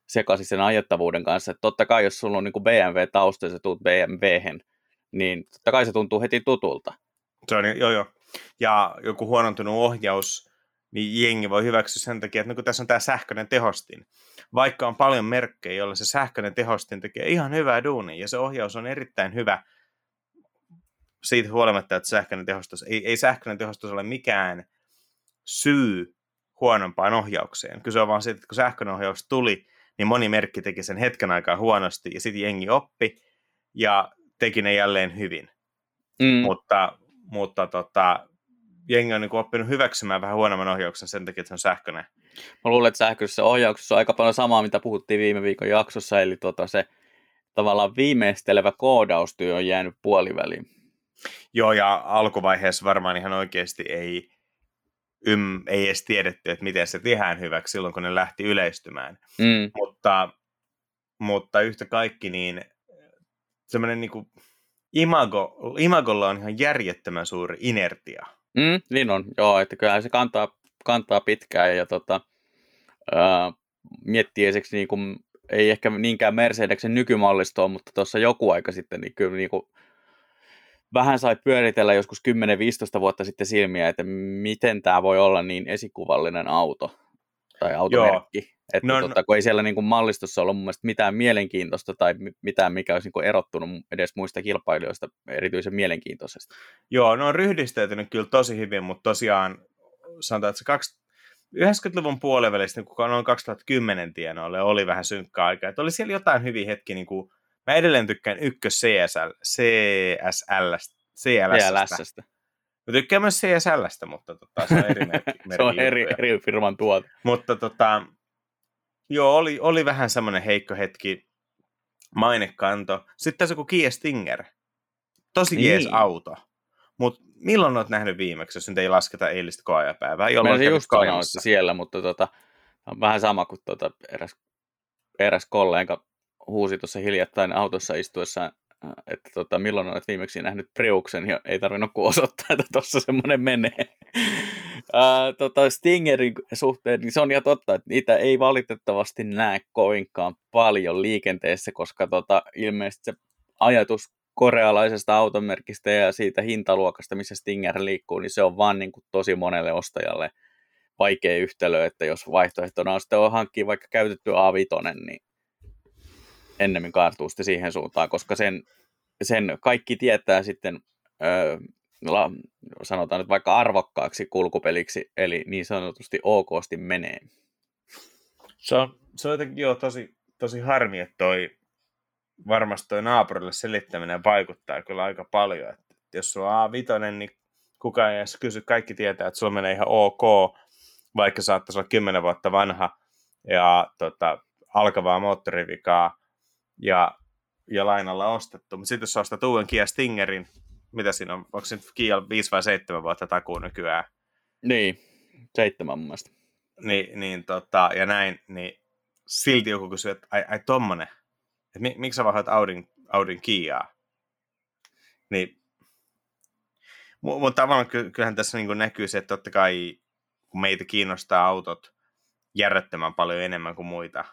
sekaisin sen ajettavuuden kanssa. Että totta kai, jos sulla on niin BMW-tausta ja sä tuut BMWhen, niin totta kai se tuntuu heti tutulta. Se on, joo joo. Ja joku huonontunut ohjaus, niin jengi voi hyväksyä sen takia, että no kun tässä on tämä sähköinen tehostin. Vaikka on paljon merkkejä, joilla se sähköinen tehostin tekee ihan hyvää duunia, ja se ohjaus on erittäin hyvä siitä huolimatta, että sähköinen tehostus, ei, ei sähköinen tehostus ole mikään syy huonompaan ohjaukseen. Kyse on vaan siitä, että kun sähköinen ohjaus tuli, niin moni merkki teki sen hetken aikaa huonosti ja sitten jengi oppi ja teki ne jälleen hyvin. Mm. Mutta, mutta tota, jengi on niin oppinut hyväksymään vähän huonomman ohjauksen sen takia, että se on sähköinen. Mä luulen, että sähköisessä ohjauksessa on aika paljon samaa, mitä puhuttiin viime viikon jaksossa, eli tota se tavallaan viimeistelevä koodaustyö on jäänyt puoliväliin. Joo, ja alkuvaiheessa varmaan ihan oikeasti ei, ym, ei edes tiedetty, että miten se tehdään hyväksi silloin, kun ne lähti yleistymään. Mm. Mutta, mutta yhtä kaikki, niin semmoinen niin imago, imagolla on ihan järjettömän suuri inertia. Mm, niin on, joo, että kyllä se kantaa, kantaa pitkään ja tota, ää, miettii esiksi niin kuin, ei ehkä niinkään Mercedeksen nykymallistoa, mutta tuossa joku aika sitten, niin kyllä niin kuin, vähän sai pyöritellä joskus 10-15 vuotta sitten silmiä, että miten tämä voi olla niin esikuvallinen auto tai automerkki. Joo. Että no, tota, kun ei siellä niin kuin mallistossa ollut mun mielestä mitään mielenkiintoista tai mitään, mikä olisi niin kuin erottunut edes muista kilpailijoista erityisen mielenkiintoisesti. Joo, ne on ryhdistäytynyt kyllä tosi hyvin, mutta tosiaan sanotaan, että se kaksi, 90-luvun puolivälistä, niin kun noin 2010 tienoille oli vähän synkkä aika. Että oli siellä jotain hyviä hetki, niin kuin Mä edelleen tykkään ykkös CSL, CSL, CLS. Mä tykkään myös CSLstä, mutta tota, se on eri merkki. se on eri, eri firman tuote. Mutta tota, joo, oli, oli vähän semmoinen heikko hetki, mainekanto. Sitten tässä joku Kia Stinger. Tosi niin. jees auto. Mutta milloin olet nähnyt viimeksi, jos nyt ei lasketa eilistä koajapäivää? Jolloin se just siellä, mutta tota, on vähän sama kuin tota, eräs, eräs kollega huusi tuossa hiljattain autossa istuessaan, äh, että tota, milloin olet viimeksi nähnyt Priuksen, ja ei tarvinnut kuin osoittaa, että tuossa semmoinen menee. uh, tota, Stingerin suhteen, niin se on ihan totta, että niitä ei valitettavasti näe kovinkaan paljon liikenteessä, koska tota, ilmeisesti se ajatus korealaisesta automerkistä ja siitä hintaluokasta, missä Stinger liikkuu, niin se on vaan niin kuin tosi monelle ostajalle vaikea yhtälö, että jos vaihtoehtona on sitten hankkia vaikka käytetty A5, niin ennemmin kaartuu sitten siihen suuntaan, koska sen, sen kaikki tietää sitten, öö, sanotaan nyt vaikka arvokkaaksi kulkupeliksi, eli niin sanotusti okosti menee. Se on, se on jotenkin joo, tosi, tosi harmi, että toi varmasti toi naapurille selittäminen vaikuttaa kyllä aika paljon. Että jos sulla on A5, niin kukaan ei edes kysy. Kaikki tietää, että sulla menee ihan ok, vaikka saattaisi olla 10 vuotta vanha ja tota, alkavaa moottorivikaa ja, ja lainalla ostettu. Mutta sitten jos ostat uuden Kia Stingerin, mitä siinä on, onko se nyt Kia 5 vai 7 vuotta takuu nykyään? Niin, seitsemän mun mielestä. Niin, niin tota, ja näin, niin silti joku kysyy, että ai, ai tommonen, että mi, miksi sä vaihdat Audin, Audin Kiaa? Niin, mutta tavallaan kyllähän tässä niin näkyy se, että totta kai kun meitä kiinnostaa autot järjettömän paljon enemmän kuin muita.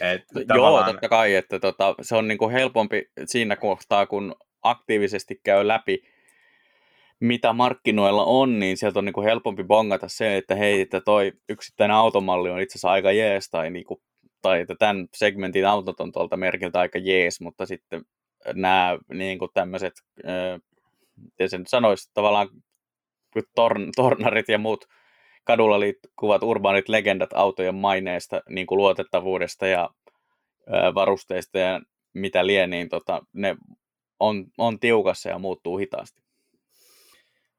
Et tavallaan... Joo, totta kai, että tota, se on niin kuin helpompi siinä kohtaa, kun aktiivisesti käy läpi, mitä markkinoilla on, niin sieltä on niin kuin helpompi bongata se, että hei, että toi yksittäinen automalli on itse asiassa aika jees, tai niin kuin tai että tämän segmentin autot on tuolta merkiltä aika jees, mutta sitten nämä niin kuin tämmöiset, miten sen sanoisi, tavallaan torn, tornarit ja muut kadulla liikkuvat urbaanit legendat autojen maineesta, niin kuin luotettavuudesta ja varusteista ja mitä lie, niin tota, ne on, on tiukassa ja muuttuu hitaasti.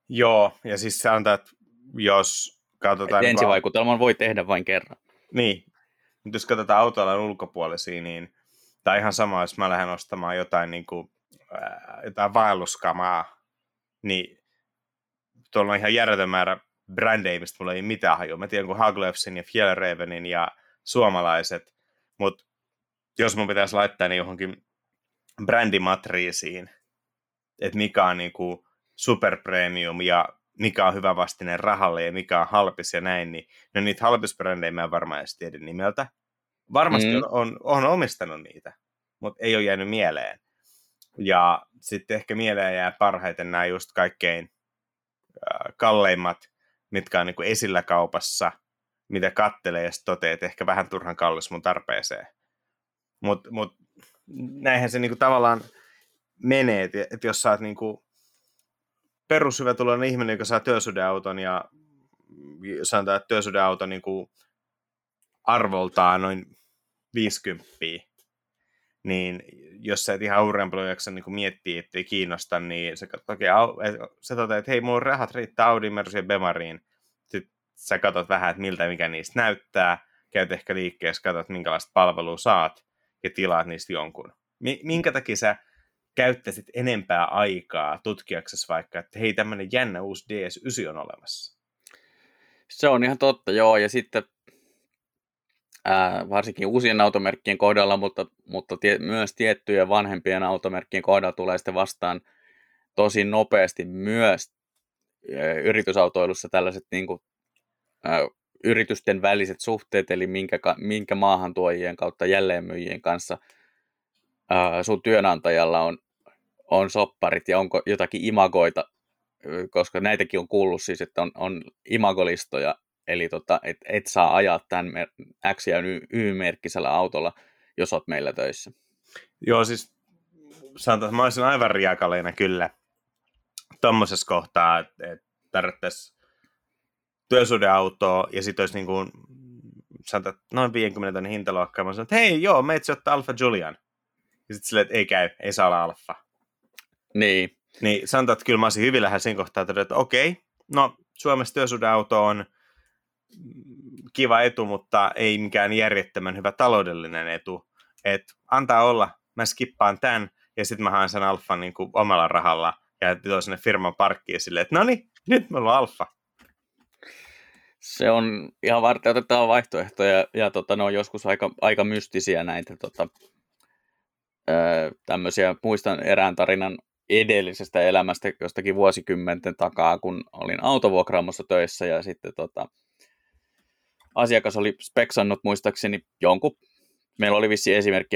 Joo, ja siis on, että jos katsotaan... Että ensivaikutelman voi tehdä vain kerran. Niin, mutta jos katsotaan autoalan ulkopuolisia, niin tai ihan sama, jos mä lähden ostamaan jotain, niin kuin, ää, jotain vaelluskamaa, niin tuolla on ihan järjetön määrä brändejä, mistä mulla ei mitään hajua. Mä tiedän kuin Haglöfsin ja Fjellrevenin ja suomalaiset, mutta jos mun pitäisi laittaa niin johonkin brändimatriisiin, että mikä on niin kuin superpremium ja mikä on hyvä vastine rahalle ja mikä on halpis ja näin, niin no niitä halpisbrändejä mä en varmaan edes tiedä nimeltä. Varmasti mm. on, on, on omistanut niitä, mutta ei ole jäänyt mieleen. Ja sitten ehkä mieleen jää parhaiten nämä just kaikkein äh, kalleimmat, mitkä on niin kuin esillä kaupassa, mitä kattelee ja toteaa, että ehkä vähän turhan kallis mun tarpeeseen. Mutta mut, näinhän se niin kuin tavallaan menee, että, että jos sä oot niin kuin perushyvätuloinen ihminen, joka saa työsuhdeauton ja sanotaan, että työsuhdeauto niin kuin arvoltaan noin 50, niin jos sä et ihan uudempaa jaksa niin miettiä, ettei kiinnosta, niin se, okay, sä toteat, että hei, mulla rahat riittää Audi, Mersu ja Bemariin. Sitten sä katsot vähän, että miltä mikä niistä näyttää, käyt ehkä liikkeessä, katsot minkälaista palvelua saat ja tilaat niistä jonkun. Minkä takia sä käyttäisit enempää aikaa tutkijaksesi vaikka, että hei, tämmöinen jännä uusi DS9 on olemassa? Se on ihan totta, joo, ja sitten ää, varsinkin uusien automerkkien kohdalla, mutta, mutta tie, myös tiettyjen vanhempien automerkkien kohdalla tulee sitten vastaan tosi nopeasti myös ää, yritysautoilussa tällaiset niin kuin, ää, yritysten väliset suhteet, eli minkä, minkä maahantuojien kautta jälleenmyyjien kanssa ää, sun työnantajalla on on sopparit ja onko jotakin imagoita, koska näitäkin on kuullut siis, että on, on imagolistoja, eli tota, et, et saa ajaa tämän X- ja Y-merkkisellä autolla, jos olet meillä töissä. Joo, siis sanotaan, että mä olisin aivan riakaleina kyllä tuommoisessa kohtaa, että, että tarvittaisiin työsuhdeautoa ja sitten olisi niin kuin, sanotaan, noin 50 tonnin hintaluokkaa. Mä sanoin, että hei, joo, meitsi ottaa Alfa Julian. Ja sitten silleen, että ei käy, ei saa olla Alfa. Niin. Niin sanotaan, että kyllä mä olisin hyvin lähellä siinä kohtaa että okei, no Suomessa työsuhdeauto on kiva etu, mutta ei mikään järjettömän hyvä taloudellinen etu. Et antaa olla, mä skippaan tämän, ja sitten mä haen sen alfan niin kuin omalla rahalla, ja tuo sinne firman parkkiin silleen, että no niin, nyt me ollaan alfa. Se on ihan varten otetaan vaihtoehtoja, ja tota, ne on joskus aika, aika mystisiä näitä tota, tämmöisiä. Muistan erään tarinan edellisestä elämästä jostakin vuosikymmenten takaa, kun olin autovuokraamossa töissä, ja sitten tota, asiakas oli speksannut muistaakseni jonkun, meillä oli vissi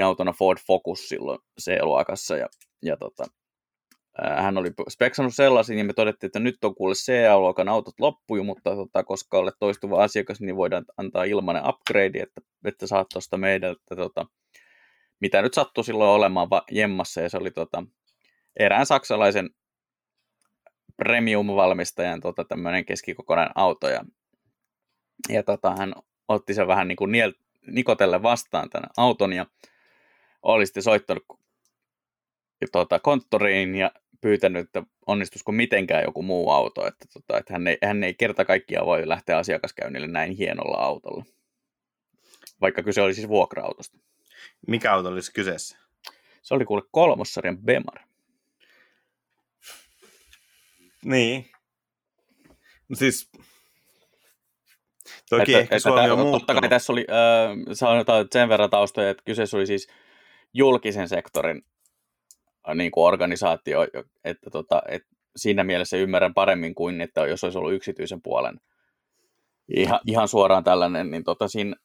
autona Ford Focus silloin C-luokassa, ja, ja tota, hän oli speksannut sellaisin, ja me todettiin, että nyt on kuule CA-luokan autot loppuju, mutta tota, koska olet toistuva asiakas, niin voidaan antaa ilmainen upgrade, että, että saat tuosta meidältä, tota, mitä nyt sattui silloin olemaan va- jemmassa, ja se oli tota, erään saksalaisen premium-valmistajan tota, tämmöinen keskikokoinen auto, ja, ja tota, hän otti sen vähän niin kuin niel, nikotelle vastaan tämän auton, ja oli sitten soittanut tuota, konttoriin ja pyytänyt, että onnistuisiko mitenkään joku muu auto, että, tota, että hän, ei, hän ei kerta kaikkiaan voi lähteä asiakaskäynnille näin hienolla autolla, vaikka kyse oli siis vuokra-autosta. Mikä auto olisi kyseessä? Se oli kuule kolmossarjan Bemar. Niin. No siis, toki että, ehkä että, Suomi on muuttunut. Totta kai tässä oli, äh, sanotaan sen verran taustoja, että kyseessä oli siis julkisen sektorin niin kuin organisaatio, että, tota, että siinä mielessä ymmärrän paremmin kuin, että jos olisi ollut yksityisen puolen ihan, ihan suoraan tällainen, niin tota siinä,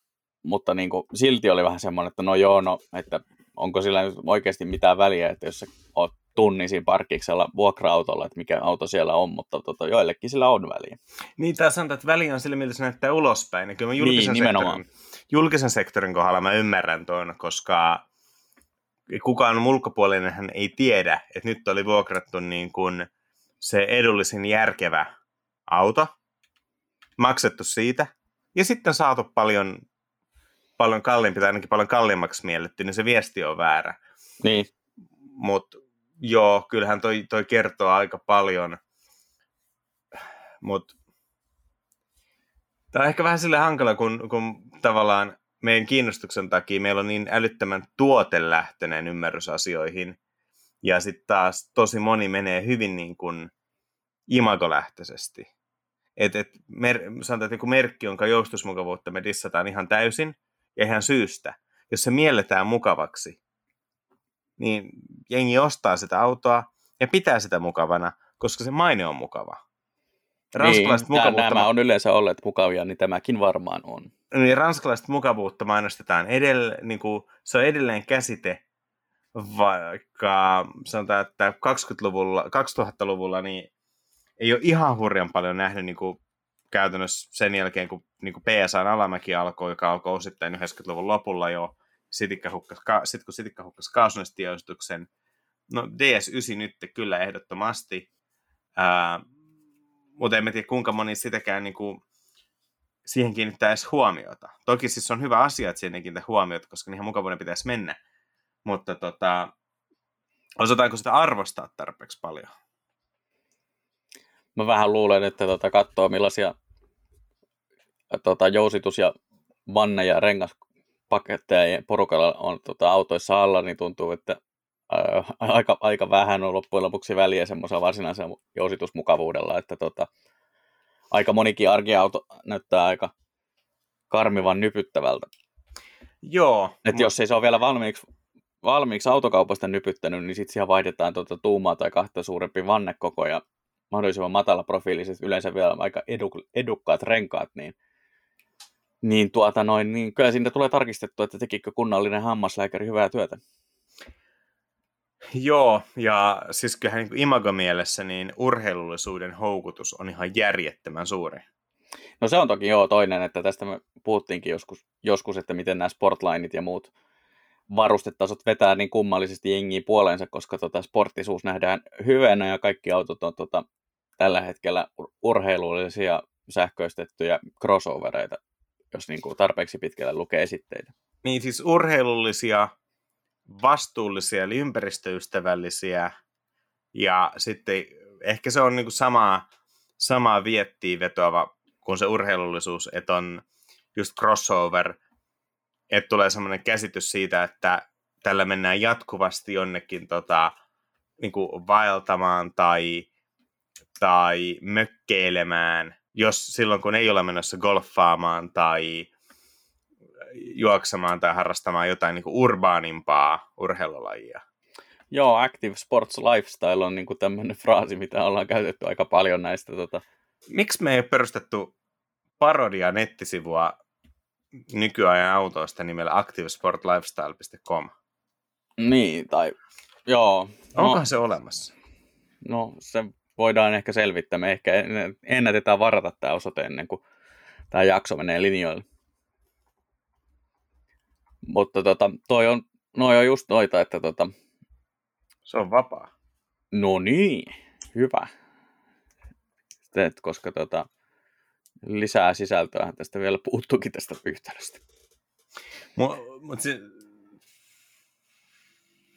mutta niin kuin, silti oli vähän semmoinen, että no joo, no, että onko sillä nyt oikeasti mitään väliä, että jos sä oot tunnin siinä parkiksella vuokra-autolla, että mikä auto siellä on, mutta tota, joillekin sillä on väliä. Niin, tämä sanotaan, että väli on sillä, miltä se näyttää ulospäin. Ja kyllä mä julkisen, niin, sektorin, julkisen sektorin kohdalla mä ymmärrän tuon, koska kukaan ulkopuolinen hän ei tiedä, että nyt oli vuokrattu niin kuin se edullisin järkevä auto, maksettu siitä, ja sitten saatu paljon, paljon kalliimpi, tai ainakin paljon kalliimmaksi mielletty, niin se viesti on väärä. Niin. Mutta joo, kyllähän toi, toi kertoo aika paljon, mutta tämä on ehkä vähän sille hankala, kun, kun tavallaan meidän kiinnostuksen takia meillä on niin älyttömän tuotelähtöinen ymmärrys asioihin, ja sitten taas tosi moni menee hyvin niin kuin imagolähtöisesti. Et, et mer, sanotaan, että joku merkki, jonka joustusmukavuutta me dissataan ihan täysin, ja ihan syystä. Jos se mielletään mukavaksi, niin jengi ostaa sitä autoa ja pitää sitä mukavana, koska se maine on mukava. Ranskalaiset niin, mukavuutta... nämä on yleensä olleet mukavia, niin tämäkin varmaan on niin ranskalaiset mukavuutta mainostetaan edelleen, niin kuin, se on edelleen käsite, vaikka sanotaan, että 20-luvulla, 2000-luvulla niin ei ole ihan hurjan paljon nähnyt niin kuin, käytännössä sen jälkeen, kun niin kuin PSAn alamäki alkoi, joka alkoi osittain 90-luvun lopulla jo, sitten kun Sitikka hukkasi kaasunestionistuksen, no DS9 nyt kyllä ehdottomasti, ää, mutta en tiedä kuinka moni sitäkään niin kuin, siihen kiinnittää edes huomiota. Toki siis on hyvä asia, että siihen kiinnittää huomiota, koska niihin mukavuuden pitäisi mennä. Mutta tota, osataanko sitä arvostaa tarpeeksi paljon? Mä vähän luulen, että tota, katsoo millaisia tota, jousitus- ja vanne- ja rengaspaketteja porukalla on tota, autoissa alla, niin tuntuu, että ää, aika, aika vähän on loppujen lopuksi väliä semmoisella varsinaisella jousitusmukavuudella, että tota, aika monikin arkiauto näyttää aika karmivan nypyttävältä. Joo. Että jos ei se ole vielä valmiiksi, valmiiksi autokaupasta nypyttänyt, niin sitten siihen vaihdetaan tuota tuumaa tai kahta suurempi vannekoko ja mahdollisimman matala profiiliset, yleensä vielä aika eduk, edukkaat renkaat, niin, niin, tuota noin, niin kyllä siitä tulee tarkistettu, että tekikö kunnallinen hammaslääkäri hyvää työtä. Joo, ja siis kyllähän niin imagomielessä niin urheilullisuuden houkutus on ihan järjettömän suuri. No se on toki joo toinen, että tästä me puhuttiinkin joskus, joskus että miten nämä sportlineit ja muut varustetasot vetää niin kummallisesti jengiin puoleensa, koska tota sporttisuus nähdään hyvänä ja kaikki autot on tota, tällä hetkellä urheilullisia sähköistettyjä crossovereita, jos niin kuin tarpeeksi pitkälle lukee esitteitä. Niin siis urheilullisia vastuullisia eli ympäristöystävällisiä Ja sitten ehkä se on niin kuin samaa, samaa viettiin vetoava kuin se urheilullisuus, että on just crossover, että tulee semmoinen käsitys siitä, että tällä mennään jatkuvasti jonnekin tota, niin kuin vaeltamaan tai, tai mökkeilemään, jos silloin kun ei ole menossa golfaamaan tai juoksemaan tai harrastamaan jotain niin kuin urbaanimpaa urheilulajia. Joo, Active Sports Lifestyle on niin tämmöinen fraasi, mitä ollaan käytetty aika paljon näistä. Tota... Miksi me ei ole perustettu parodia nettisivua nykyajan autoista nimellä activesportlifestyle.com? Niin, tai joo. Onkohan no, se olemassa? No, se voidaan ehkä selvittää. Me ehkä ennätetään varata tämä osoite ennen kuin tämä jakso menee linjoille. Mutta tota, toi on, noi on just noita, että tota... Se on vapaa. No niin, hyvä. Sitten, koska tota, lisää sisältöä tästä vielä puuttuukin tästä yhtälöstä. Mut, mut se,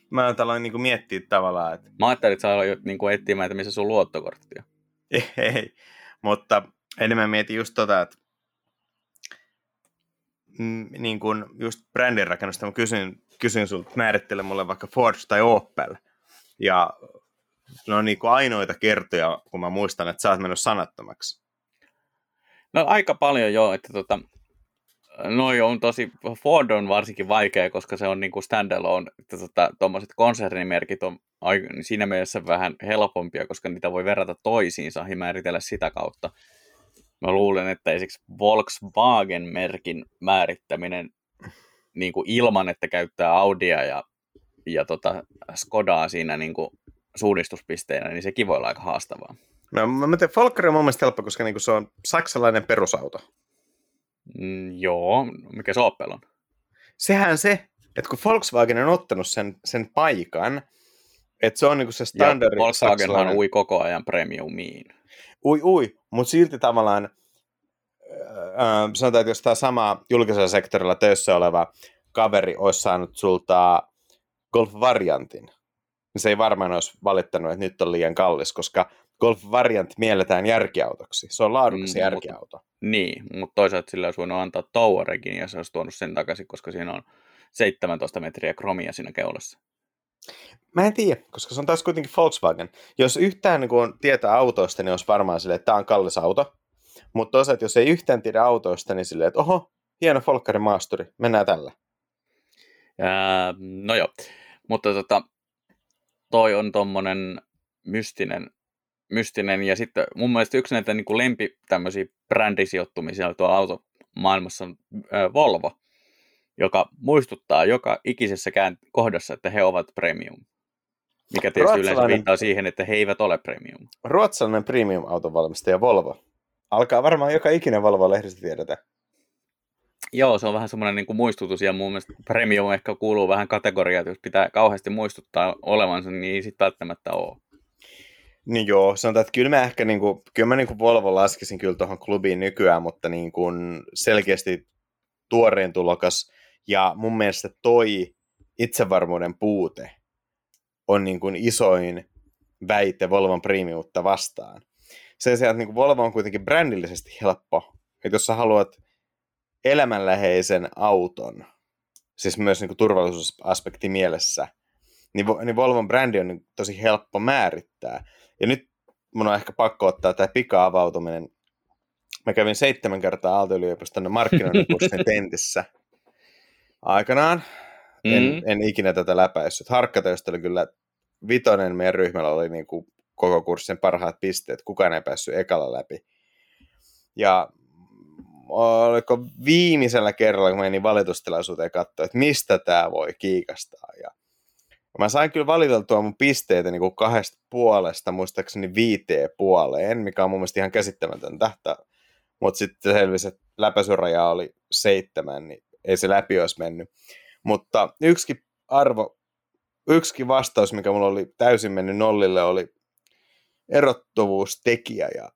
mä aloin niinku miettiä tavallaan, että... Mä ajattelin, että sä aloit niinku etsimään, että missä sun luottokortti on. Ei, ei, mutta enemmän mietin just tota, että niin kuin just brändin rakennusta, mä kysyn, kysyn sulta, määrittele mulle vaikka Ford tai Opel. Ja ne on niin kuin ainoita kertoja, kun mä muistan, että sä oot mennyt sanattomaksi. No aika paljon joo, että tota, noi on tosi, Ford on varsinkin vaikea, koska se on niin kuin standalone, tota, tuommoiset konsernimerkit on siinä mielessä vähän helpompia, koska niitä voi verrata toisiinsa ja määritellä sitä kautta. Mä luulen, että esimerkiksi Volkswagen-merkin määrittäminen niin kuin ilman, että käyttää Audia ja, ja tota Skodaa siinä niin kuin suunnistuspisteenä, niin sekin voi olla aika haastavaa. No, mä tiedän, Volker on mun mielestä helppo, koska niin kuin se on saksalainen perusauto. Mm, joo, mikä se Opel on? Sehän se, että kun Volkswagen on ottanut sen, sen paikan, että se on niin se standardi Volkswagenhan saksalainen... ui koko ajan premiumiin. Ui, ui, mutta silti tavallaan äh, sanotaan, että jos tämä sama julkisella sektorilla töissä oleva kaveri olisi saanut sulta Golf-variantin, niin se ei varmaan olisi valittanut, että nyt on liian kallis, koska Golf-variant mielletään järkiautoksi. Se on laadukas mm, järkiauto. Mutta, niin, mutta toisaalta sillä olisi voinut antaa Touaregin ja se olisi tuonut sen takaisin, koska siinä on 17 metriä kromia siinä keulassa. Mä en tiedä, koska se on taas kuitenkin Volkswagen. Jos yhtään niin kun tietää autoista, niin olisi varmaan silleen, että tämä on kallis auto. Mutta toisaalta, jos ei yhtään tiedä autoista, niin silleen, että oho, hieno Folkkarin maasturi, mennään tällä. Ää, no joo, mutta tota, toi on tommonen mystinen, mystinen ja sitten mun mielestä yksi näitä niin kuin lempi tämmöisiä brändisijoittumisia tuolla automaailmassa on Volvo joka muistuttaa joka ikisessä kohdassa, että he ovat premium. Mikä tietysti yleensä viittaa siihen, että he eivät ole premium. Ruotsalainen premium-autonvalmistaja Volvo. Alkaa varmaan joka ikinen Volvo-lehdistä tiedetä. Joo, se on vähän semmoinen niin kuin muistutus, ja mun mielestä premium ehkä kuuluu vähän kategoriaan, että jos pitää kauheasti muistuttaa olevansa, niin ei sitten välttämättä ole. Niin joo, sanotaan, että kyllä mä ehkä niin kuin, kyllä mä niin kuin Volvo laskisin kyllä tuohon klubiin nykyään, mutta niin kuin selkeästi tuoreen tulokas ja mun mielestä toi itsevarmuuden puute on niin kuin isoin väite Volvon premiutta vastaan. Sen sijaan, että niin kuin Volvo on kuitenkin brändillisesti helppo. Että jos sä haluat elämänläheisen auton, siis myös niin kuin turvallisuusaspekti mielessä, niin, niin Volvon brändi on niin tosi helppo määrittää. Ja nyt mun on ehkä pakko ottaa tämä pika-avautuminen. Mä kävin seitsemän kertaa Aalto-yliopiston markkinoinnin tentissä aikanaan. Mm. En, en ikinä tätä läpäissyt. Harkkatöistä oli kyllä vitonen meidän ryhmällä oli niin kuin koko kurssin parhaat pisteet. Kukaan ei päässyt ekalla läpi. Ja oliko viimeisellä kerralla, kun menin valitustilaisuuteen katsoa, että mistä tämä voi kiikastaa. Ja mä sain kyllä valiteltua mun pisteitä niin kuin kahdesta puolesta, muistaakseni viiteen puoleen, mikä on mun mielestä ihan käsittämätöntä. Mutta sitten selvisi, että läpäisyraja oli seitsemän, niin ei se läpi olisi mennyt. Mutta yksi arvo, yksi vastaus, mikä mulla oli täysin mennyt nollille, oli erottuvuustekijä ja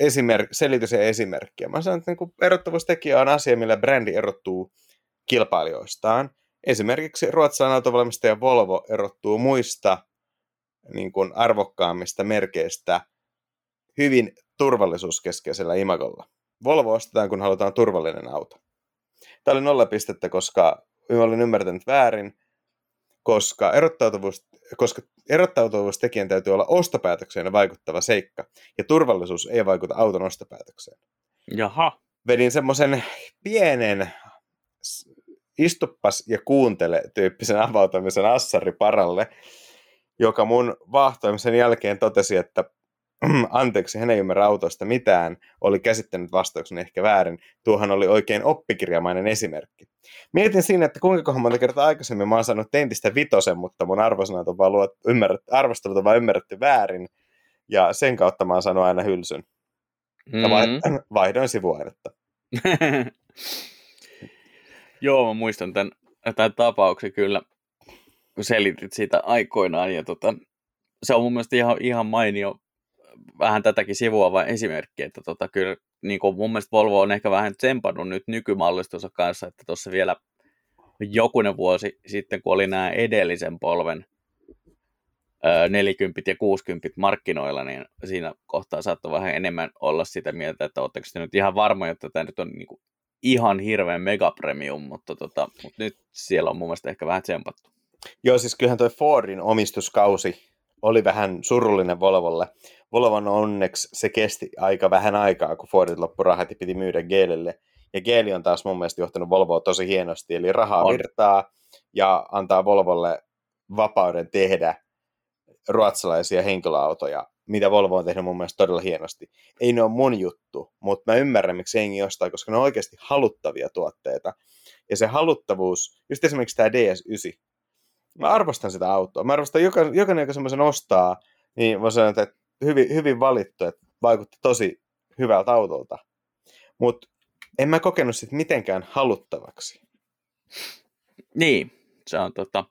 esimerk, selitys ja esimerkki. mä sanon, että niin erottuvuustekijä on asia, millä brändi erottuu kilpailijoistaan. Esimerkiksi ruotsalainen autovalmistaja Volvo erottuu muista niin kuin arvokkaammista merkeistä hyvin turvallisuuskeskeisellä imagolla. Volvo ostetaan, kun halutaan turvallinen auto. Tämä oli nolla pistettä, koska olin ymmärtänyt väärin, koska erottautuvuus, koska erottautuvuustekijän täytyy olla ostopäätökseen vaikuttava seikka, ja turvallisuus ei vaikuta auton ostopäätökseen. Jaha. Vedin semmoisen pienen istuppas ja kuuntele tyyppisen avautumisen assari paralle, joka mun vahtoimisen jälkeen totesi, että anteeksi, hän ei ymmärrä autosta mitään, oli käsittänyt vastauksen ehkä väärin. Tuohan oli oikein oppikirjamainen esimerkki. Mietin siinä, että kuinka monta kertaa aikaisemmin mä oon saanut tentistä vitosen, mutta mun arvosanat on vaan luot, ymmärretty, arvostelut on vaan ymmärretty väärin, ja sen kautta mä oon saanut aina hylsyn. Mm-hmm. vaihdoin sivuainetta. Joo, mä muistan tämän, tämän tapauksen kyllä, kun selitit siitä aikoinaan, ja tota, se on mun mielestä ihan, ihan mainio vähän tätäkin sivuava esimerkki, että tota, kyllä niin kuin mun mielestä Volvo on ehkä vähän tsempannut nyt nykymallistonsa kanssa, että tuossa vielä jokunen vuosi sitten, kun oli nämä edellisen polven 40 ja 60 markkinoilla, niin siinä kohtaa saattoi vähän enemmän olla sitä mieltä, että oletteko te nyt ihan varma, että tämä nyt on niin kuin ihan hirveän megapremium, mutta, tota, mutta nyt siellä on mun mielestä ehkä vähän tsempattu. Joo, siis kyllähän toi Fordin omistuskausi oli vähän surullinen Volvolle. Volvon onneksi se kesti aika vähän aikaa, kun Fordit loppu rahat ja piti myydä Geelille. Ja Geeli on taas mun mielestä johtanut Volvoa tosi hienosti, eli rahaa on. virtaa ja antaa Volvolle vapauden tehdä ruotsalaisia henkilöautoja, mitä Volvo on tehnyt mun mielestä todella hienosti. Ei ne ole mun juttu, mutta mä ymmärrän, miksi jengi ostaa, koska ne on oikeasti haluttavia tuotteita. Ja se haluttavuus, just esimerkiksi tämä DS9, mä arvostan sitä autoa. Mä arvostan joka, jokainen, joka semmoisen ostaa, niin mä sanon, että hyvin, hyvin valittu, että vaikutti tosi hyvältä autolta. Mutta en mä kokenut sitä mitenkään haluttavaksi. Niin, se on tota,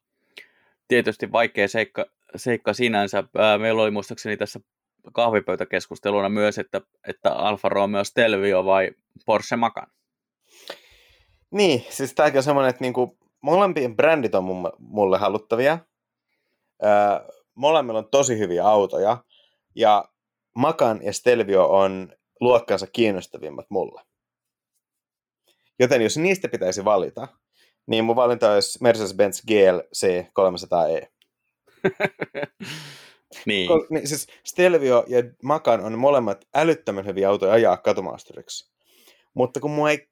tietysti vaikea seikka, seikka sinänsä. Meillä oli muistaakseni tässä kahvipöytäkeskusteluna myös, että, että Alfa Romeo Stelvio vai Porsche Macan. Niin, siis tämäkin on semmoinen, että niinku, molempien brändit on mulle haluttavia. Öö, molemmilla on tosi hyviä autoja. Ja Makan ja Stelvio on luokkansa kiinnostavimmat mulle. Joten jos niistä pitäisi valita, niin mun valinta olisi Mercedes-Benz GLC 300e. niin. Ko, niin. Siis Stelvio ja Makan on molemmat älyttömän hyviä autoja ajaa katumaasturiksi. Mutta kun mua ei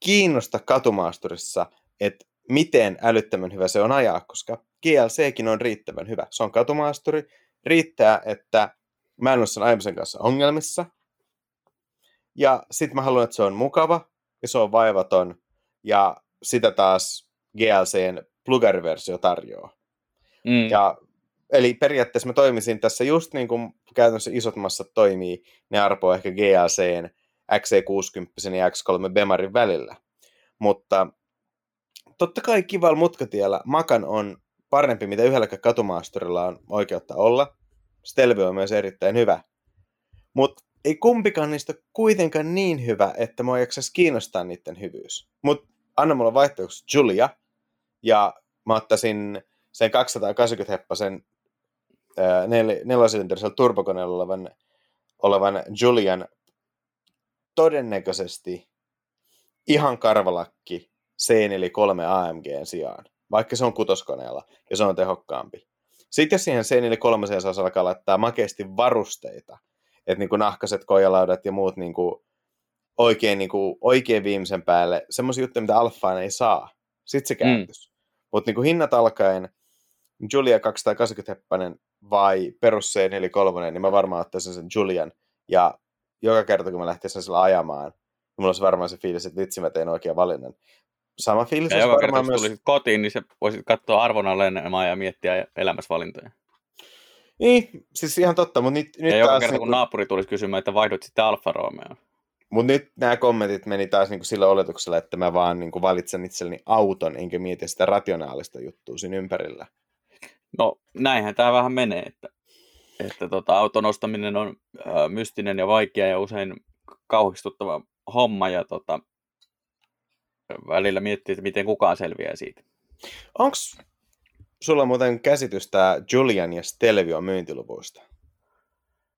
kiinnosta katumaasturissa, että miten älyttömän hyvä se on ajaa, koska GLCkin on riittävän hyvä. Se on katumaasturi. Riittää, että mä en ole sen aiemmin kanssa ongelmissa. Ja sitten mä haluan, että se on mukava ja se on vaivaton. Ja sitä taas GLCn plugariversio tarjoaa. Mm. Ja, eli periaatteessa mä toimisin tässä just niin kuin käytännössä isot massat toimii, ne arpoo ehkä GLCn XC60 ja X3 Bemarin välillä. Mutta totta kai kivalla mutkatiellä Makan on parempi, mitä yhdelläkään katumaasturilla on oikeutta olla. Stelvio on myös erittäin hyvä. Mutta ei kumpikaan niistä kuitenkaan niin hyvä, että mua jaksaisi kiinnostaa niiden hyvyys. Mutta anna mulla vaihtoehtoksi Julia, ja mä ottaisin sen 280 heppasen nel- nelosylinterisellä turbokoneella olevan, olevan Julian todennäköisesti ihan karvalakki C43 AMG sijaan, vaikka se on kutoskoneella ja se on tehokkaampi. Sitten jos siihen C43 saisi alkaa laittaa makeasti varusteita, että niin kuin nahkaset kojalaudat ja muut niin kuin oikein, niin kuin, oikein viimeisen päälle, semmoisia juttuja, mitä Alfaan ei saa. Sitten se kääntys. Mm. Mutta niin hinnat alkaen, Julia 280 heppanen vai perus C43, niin mä varmaan ottaisin sen Julian. Ja joka kerta, kun mä lähtisin sillä ajamaan, niin mulla olisi varmaan se fiilis, että vitsi mä tein oikean valinnan sama fiilis ja joka kerta, myös... tulisit kotiin, niin se voisit katsoa arvonallenemaa ja miettiä elämäsvalintoja. Niin, siis ihan totta, mutta nyt, nyt ja joka taas kerta, kun naapuri tulisi kysymään, että vaihdot sitten Alfa Romeo. Mutta nyt nämä kommentit meni taas niinku sillä oletuksella, että mä vaan niinku valitsen itselleni auton, enkä mieti sitä rationaalista juttua siinä ympärillä. No, näinhän tämä vähän menee, että, että tota, auton ostaminen on ö, mystinen ja vaikea ja usein kauhistuttava homma, ja tota, välillä miettii, että miten kukaan selviää siitä. Onko sulla muuten käsitystä Julian ja Stelvion myyntiluvuista?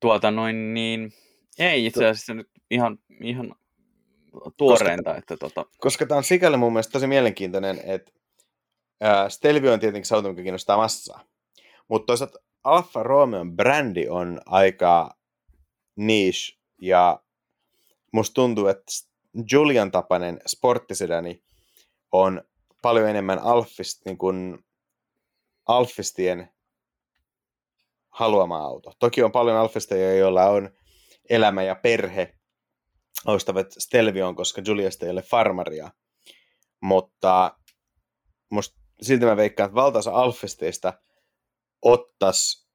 Tuota noin niin, ei itse asiassa nyt ihan, ihan tuoreinta. Koska, että tota... koska tämä on sikäli mun mielestä tosi mielenkiintoinen, että Stelvio on tietenkin se auto, mikä kiinnostaa massaa. Mutta toisaalta Alfa Romeon brändi on aika niche ja musta tuntuu, että Julian tapainen sporttisedani on paljon enemmän Alfist, niin kuin Alfistien haluama auto. Toki on paljon Alfisteja, joilla on elämä ja perhe, ostavat Stelvion, koska Juliasta ei ole farmaria. Mutta musta silti mä veikkaan, että valtaosa Alfisteista ottas,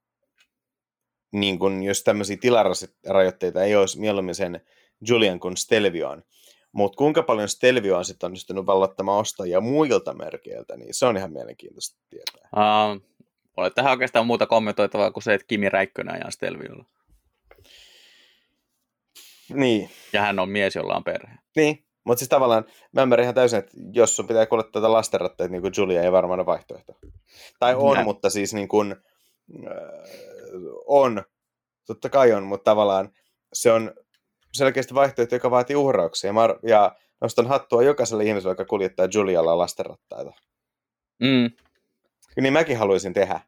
niin kun, jos tämmöisiä tilarajoitteita ei olisi mieluummin sen Julian kuin Stelvioon. Mutta kuinka paljon Stelvio on sitten onnistunut vallottamaan ostajia muilta merkeiltä, niin se on ihan mielenkiintoista tietää. Uh, olet tähän oikeastaan muuta kommentoitavaa kuin se, että Kimi Räikkönen ajaa Stelviolla. Niin. Ja hän on mies, jolla on perhe. Niin, mutta siis tavallaan mä ymmärrän ihan täysin, että jos sun pitää kuljettaa tätä lastenratteita, niin kuin Julia ei varmaan ole vaihtoehto. Tai on, Nä. mutta siis niin kuin, äh, on, totta kai on, mutta tavallaan se on selkeästi vaihtoehto, joka vaatii uhrauksia. Ja, ja nostan hattua jokaiselle ihmiselle, joka kuljettaa Julialla lastenrattaita. Mm. Niin mäkin haluaisin tehdä.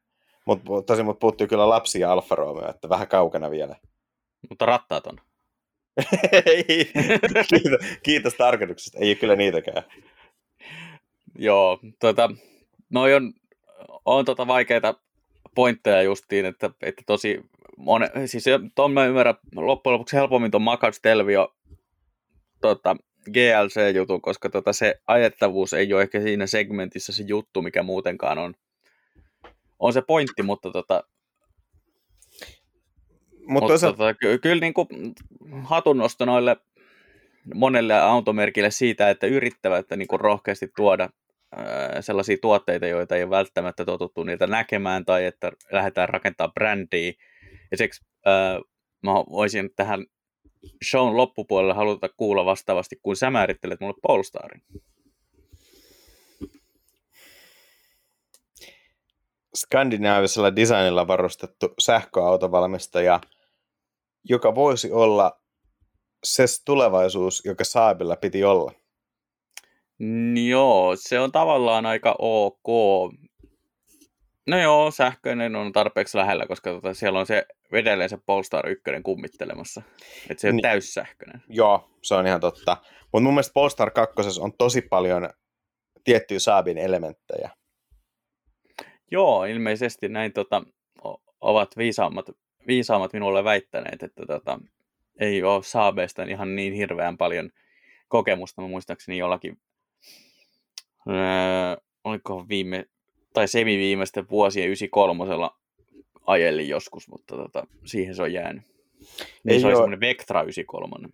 Mutta tosi mut puuttuu kyllä lapsi ja Alfa Romeo, että vähän kaukana vielä. Mutta rattaat on. Kiitos, kiitos tarkoituksesta. Ei ole kyllä niitäkään. Joo, tuota, noi on, on tota vaikeita pointteja justiin, että, että tosi mone, siis tuon mä ymmärrän loppujen lopuksi helpommin tuon Macaus Telvio tota, GLC-jutun, koska tota, se ajettavuus ei ole ehkä siinä segmentissä se juttu, mikä muutenkaan on, on se pointti, mutta tota, mutta, Mutta tota, ky- kyllä niin kuin hatunnosto noille monelle automerkille siitä, että yrittävät niin kuin rohkeasti tuoda sellaisia tuotteita, joita ei ole välttämättä totuttu niitä näkemään, tai että lähdetään rakentamaan brändiä. Ja siksi äh, mä voisin tähän shown loppupuolelle haluta kuulla vastaavasti, kun sä määrittelet mulle Polestarin. Skandinaavisella designilla varustettu sähköautovalmistaja, joka voisi olla se tulevaisuus, joka Saabilla piti olla. Joo, se on tavallaan aika ok. No joo, sähköinen on tarpeeksi lähellä, koska tota, siellä on se edelleen se Polestar 1 kummittelemassa. Että se on niin, täyssähköinen. Joo, se on ihan totta. Mutta mun mielestä Polestar 2 on tosi paljon tiettyjä Saabin elementtejä. Joo, ilmeisesti näin tota, ovat viisaammat, viisaammat minulle väittäneet, että tota, ei ole Saabeista ihan niin hirveän paljon kokemusta. Mä muistaakseni jollakin, öö, oliko viime, tai semi-viimeisten vuosien 93 ajelin joskus, mutta tota, siihen se on jäänyt. Niin ei se ole semmoinen Vectra 93.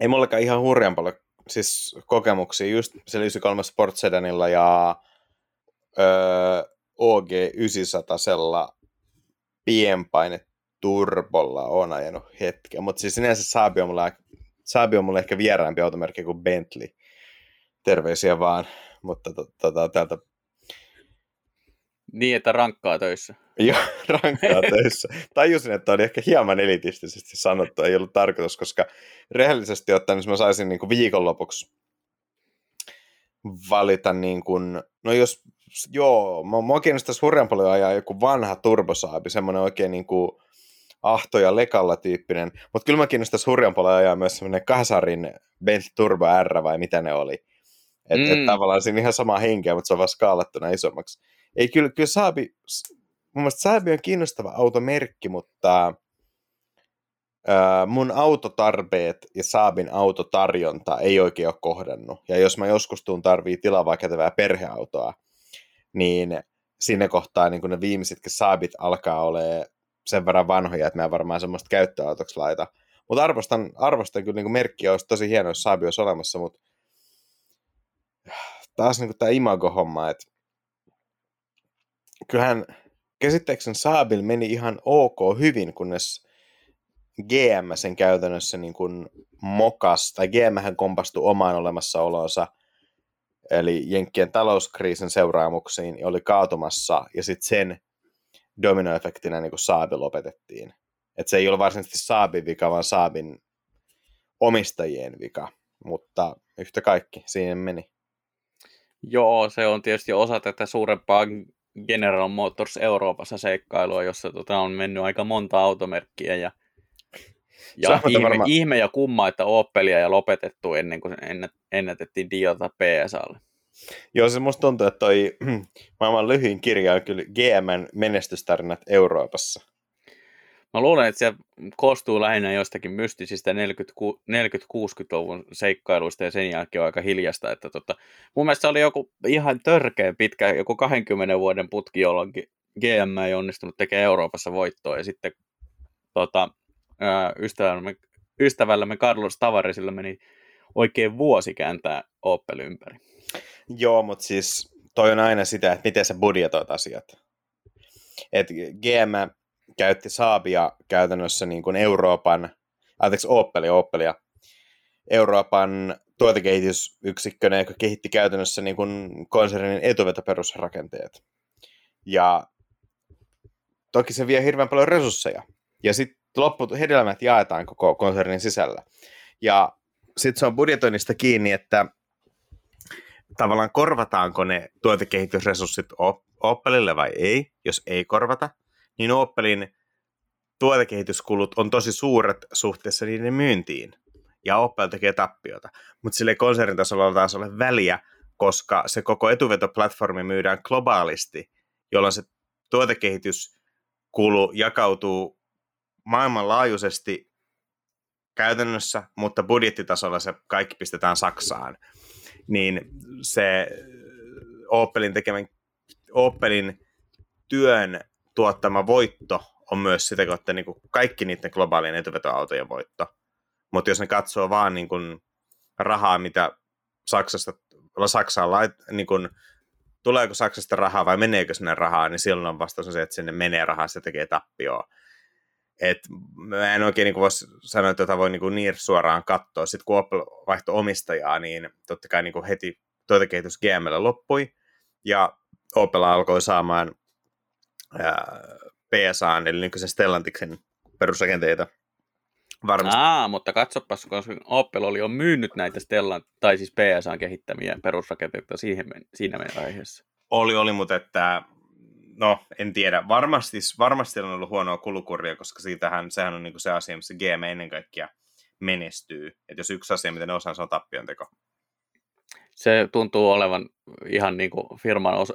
Ei mullakaan ihan hurjan paljon siis kokemuksia just siellä 93 Sportsedanilla ja öö, OG 900 pienpaine turbolla on ajanut hetken, mutta siis sinänsä Saabi on mulle, Saabi on mulle ehkä vieraampi automerkki kuin Bentley. Terveisiä vaan, mutta to, to, täältä... Niin, että rankkaa töissä. Joo, rankkaa töissä. Tajusin, että oli ehkä hieman elitistisesti sanottu, ei ollut tarkoitus, koska rehellisesti ottaen, jos mä saisin niin kuin viikonlopuksi valita, niin kuin, no jos joo, mä, mä kiinnostaisi hurjan paljon ajaa joku vanha turbosaabi, semmoinen oikein niin kuin ahto ja lekalla tyyppinen, mutta kyllä mä kiinnostaisi hurjan paljon ajaa myös semmoinen kasarin Bentley Turbo R vai mitä ne oli. Että mm. et tavallaan siinä ihan sama henkeä, mutta se on vaan skaalattuna isommaksi. Ei kyllä, kyllä Saabi, mun mielestä Saabi on kiinnostava automerkki, mutta ää, mun autotarpeet ja Saabin autotarjonta ei oikein ole kohdannut. Ja jos mä joskus tuun tarvii tilaa kätevää perheautoa, niin siinä kohtaa niin kun ne viimeisetkin saabit alkaa olemaan sen verran vanhoja, että mä varmaan semmoista käyttöautoksi laita. Mutta arvostan, arvostan kyllä niin merkkiä, olisi tosi hienoa, jos saabi olisi olemassa, mutta taas niin tämä imago-homma, että kyllähän käsittääkseni Saabil meni ihan ok hyvin, kunnes GM sen käytännössä niin kuin mokas, tai GM hän kompastui omaan olemassaolonsa eli Jenkkien talouskriisin seuraamuksiin, oli kaatumassa, ja sitten sen dominoefektinä niin kuin Saabi lopetettiin. Et se ei ole varsinaisesti Saabin vika, vaan Saabin omistajien vika, mutta yhtä kaikki, siihen meni. Joo, se on tietysti osa tätä suurempaa General Motors Euroopassa seikkailua, jossa tota, on mennyt aika monta automerkkiä ja, ja ihme, varmaan... ihme, ja kumma, että Opelia ja lopetettu ennen kuin ennätettiin Diota PSAlle. Joo, se musta tuntuu, että toi maailman lyhyin kirja on kyllä GMn menestystarinat Euroopassa. Mä luulen, että se koostuu lähinnä jostakin mystisistä 40-60-luvun seikkailuista ja sen jälkeen on aika hiljasta. Että tota, mun mielestä se oli joku ihan törkeä pitkä, joku 20 vuoden putki, jolloin GM ei onnistunut tekemään Euroopassa voittoa ja sitten tota, ystävällämme, ystävällämme Carlos Tavaresilla meni oikein vuosi kääntää Opel ympäri. Joo, mutta siis toi on aina sitä, että miten sä budjetoit asiat. Et GM käytti Saabia käytännössä niin kuin Euroopan, anteeksi Opelia, Opelia, Euroopan tuotekehitysyksikkönä, joka kehitti käytännössä niin kuin konsernin etuvetoperusrakenteet. Ja toki se vie hirveän paljon resursseja. Ja sitten lopput hedelmät jaetaan koko konsernin sisällä. Ja sitten se on budjetoinnista kiinni, että tavallaan korvataanko ne tuotekehitysresurssit Opelille vai ei. Jos ei korvata, niin Opelin tuotekehityskulut on tosi suuret suhteessa niiden myyntiin. Ja Opel tekee tappiota. Mutta sille konsernin tasolla taas ole väliä, koska se koko etuvetoplatformi myydään globaalisti, jolloin se tuotekehityskulu jakautuu maailmanlaajuisesti käytännössä, mutta budjettitasolla se kaikki pistetään Saksaan. Niin se Opelin tekemän Opelin työn tuottama voitto on myös sitä kautta niin kuin kaikki niiden globaalien etuvetoautojen voitto. Mutta jos ne katsoo vaan niin kuin rahaa, mitä Saksasta, Saksaan lait, niin kuin, tuleeko Saksasta rahaa vai meneekö sinne rahaa, niin silloin on vastaus se, että sinne menee rahaa, se tekee tappioa. Et mä en oikein niin voisi sanoa, että tätä voi niin, niin suoraan katsoa. Sitten kun Opel vaihtoi omistajaa, niin totta kai niin heti tuotekehitys GML loppui, ja Opel alkoi saamaan PSA, eli nykyisen Stellantiksen perusrakenteita. Varmasti. Aa, mutta katsopas, koska Opel oli jo myynyt näitä Stellan, tai siis PSAn kehittämiä perusrakenteita siihen, siinä meidän aiheessa. Oli, oli, mutta että, no, en tiedä. Varmasti, varmasti on ollut huonoa kulukuria, koska siitähän, sehän on niin kuin se asia, missä GM ennen kaikkea menestyy. Että jos yksi asia, mitä ne osaa, se on tappion teko se tuntuu olevan ihan niin kuin firman osa,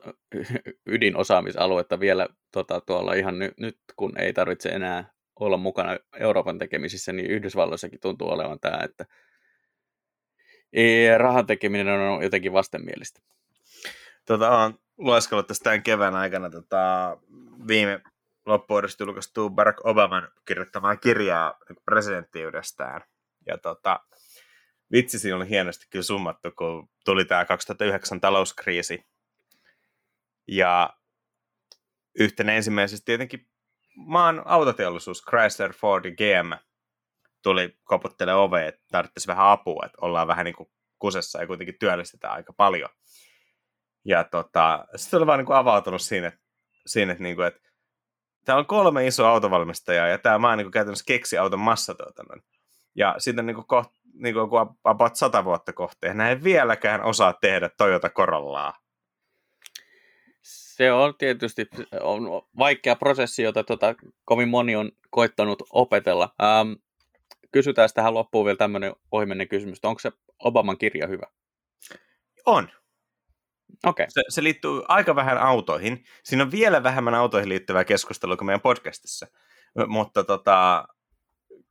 ydinosaamisaluetta vielä tota, tuolla ihan ny, nyt, kun ei tarvitse enää olla mukana Euroopan tekemisissä, niin Yhdysvalloissakin tuntuu olevan tämä, että rahan tekeminen on jotenkin vastenmielistä. Tota, lueskellut tästä tämän kevään aikana tota, viime loppuudesta julkaistuu Barack Obaman kirjoittamaa kirjaa presidenttiydestään. Ja tota, vitsi siinä oli hienosti kyllä summattu, kun tuli tämä 2009 talouskriisi. Ja yhtenä ensimmäisestä tietenkin maan autoteollisuus, Chrysler, Ford GM, tuli koputtele oveen, että tarvitsisi vähän apua, että ollaan vähän niin kuin kusessa ja kuitenkin työllistetään aika paljon. Ja tota, sitten oli vaan niin kuin avautunut siinä, että, siinä, että, niin kuin, että täällä on kolme isoa autovalmistajaa ja tämä maa niin kuin käytännössä keksi auton massatuotannon. Ja sitten niin kuin koht, niin kuin about sata vuotta kohteen. Ei vieläkään osaa tehdä Toyota Corollaa. Se on tietysti on vaikea prosessi, jota tota, kovin moni on koittanut opetella. Ähm, kysytään tähän loppuun vielä tämmöinen ohimennen kysymys. Onko se Obaman kirja hyvä? On. Okay. Se, se liittyy aika vähän autoihin. Siinä on vielä vähemmän autoihin liittyvää keskustelua kuin meidän podcastissa. Mutta tota,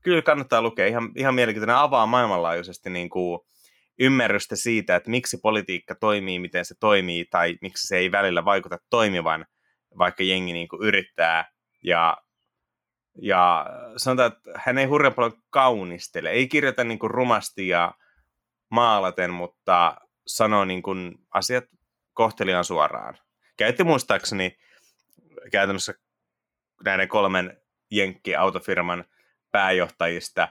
kyllä kannattaa lukea. Ihan, ihan mielenkiintoinen avaa maailmanlaajuisesti niin kuin ymmärrystä siitä, että miksi politiikka toimii, miten se toimii, tai miksi se ei välillä vaikuta toimivan, vaikka jengi niin kuin yrittää. Ja, ja sanotaan, että hän ei hurjan paljon kaunistele, ei kirjoita niin kuin rumasti ja maalaten, mutta sanoo niin kuin asiat kohteliaan suoraan. Käytti muistaakseni käytännössä näiden kolmen jenkki-autofirman pääjohtajista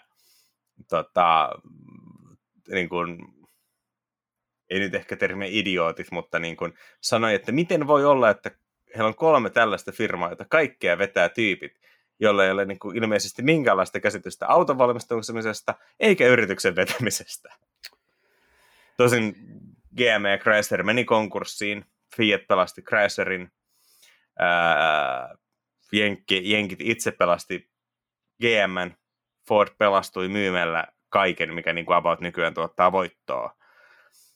tota, niin kuin ei nyt ehkä termiä idiootit, mutta niin kuin sanoi, että miten voi olla, että heillä on kolme tällaista firmaa, jota kaikkea vetää tyypit, jolle ei ole niin kuin ilmeisesti minkäänlaista käsitystä auton valmistamisesta eikä yrityksen vetämisestä. Tosin GM ja Chrysler meni konkurssiin, Fiat pelasti Chryslerin, ää, Jenkki, Jenkit itse pelasti GM, Ford pelastui myymällä kaiken, mikä niin kuin about nykyään tuottaa voittoa.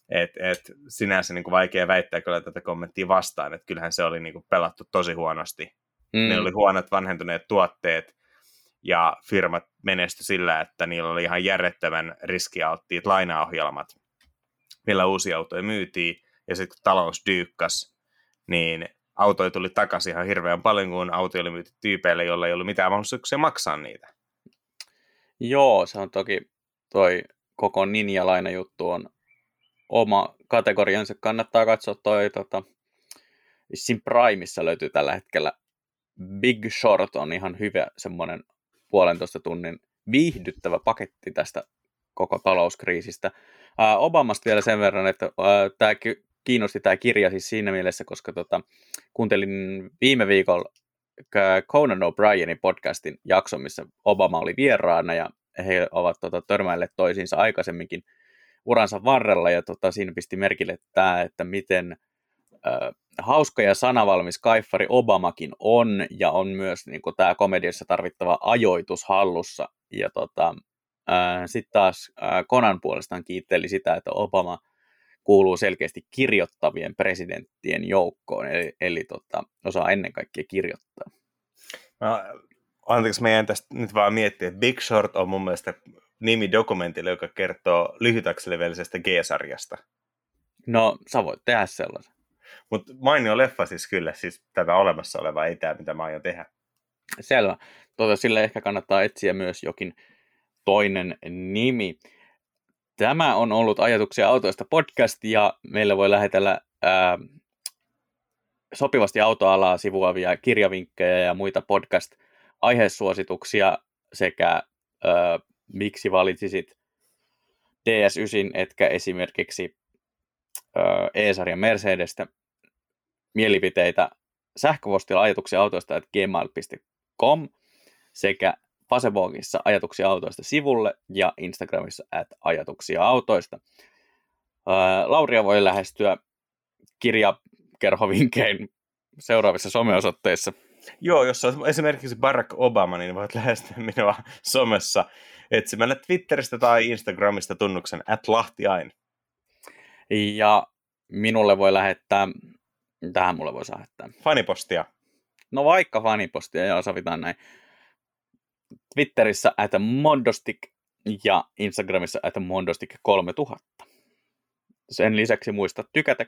Et, et, sinänsä niin kuin vaikea väittää kyllä tätä kommenttia vastaan, että kyllähän se oli niin kuin pelattu tosi huonosti. Mm. Ne oli huonot vanhentuneet tuotteet, ja firmat menesty sillä, että niillä oli ihan järjettömän riskialttiit lainaohjelmat, millä uusia autoja myytiin, ja sitten kun talous dyykkas, niin autoja tuli takaisin ihan hirveän paljon, kun auto oli myyty tyypeille, joilla ei ollut mitään mahdollisuuksia maksaa niitä. Joo, se on toki toi koko Ninja-lainajuttu on oma kategoriansa. Kannattaa katsoa toi tota, Sim Primeissa löytyy tällä hetkellä Big Short on ihan hyvä semmoinen puolentoista tunnin viihdyttävä paketti tästä koko talouskriisistä. Obamasta vielä sen verran, että tämä kiinnosti tämä kirja siis siinä mielessä, koska tota, kuuntelin viime viikolla Conan O'Brienin podcastin jakson, missä Obama oli vieraana ja he ovat tota, törmäilleet toisiinsa aikaisemminkin uransa varrella ja tota, siinä pisti merkille tämä, että miten äh, hauska ja sanavalmis kaiffari Obamakin on ja on myös niin tämä komediassa tarvittava ajoitus hallussa ja tota, sitten taas Konan puolestaan kiitteli sitä, että Obama kuuluu selkeästi kirjoittavien presidenttien joukkoon, eli, eli tota, osaa ennen kaikkea kirjoittaa. No, anteeksi, meidän tästä nyt vaan miettiä, että Big Short on mun mielestä nimi dokumentille, joka kertoo lyhytakselevellisestä G-sarjasta. No, sä voit tehdä sellaisen. Mutta mainio leffa siis kyllä, siis tätä olemassa olevaa, ei tämä, mitä mä aion tehdä. Selvä. Tuota, sille ehkä kannattaa etsiä myös jokin toinen nimi. Tämä on ollut Ajatuksia autoista podcast ja meillä voi lähetellä ää, sopivasti autoalaa sivuavia kirjavinkkejä ja muita podcast-aihesuosituksia sekä ää, miksi valitsisit DS9 etkä esimerkiksi ää, E-sarjan Mercedestä mielipiteitä sähköpostilla ajatuksia autoista at gmail.com sekä Facebookissa ajatuksia autoista sivulle ja Instagramissa at ajatuksia autoista. Lauria voi lähestyä kirjakerhovinkein seuraavissa someosoitteissa. Joo, jos on esimerkiksi Barack Obama, niin voit lähestyä minua somessa etsimällä Twitteristä tai Instagramista tunnuksen at lahtiain. Ja minulle voi lähettää, tähän mulle voi lähettää. Fanipostia. No vaikka fanipostia, joo, sovitaan näin. Twitterissä at mondostik ja Instagramissa at mondostik3000. Sen lisäksi muista tykätä,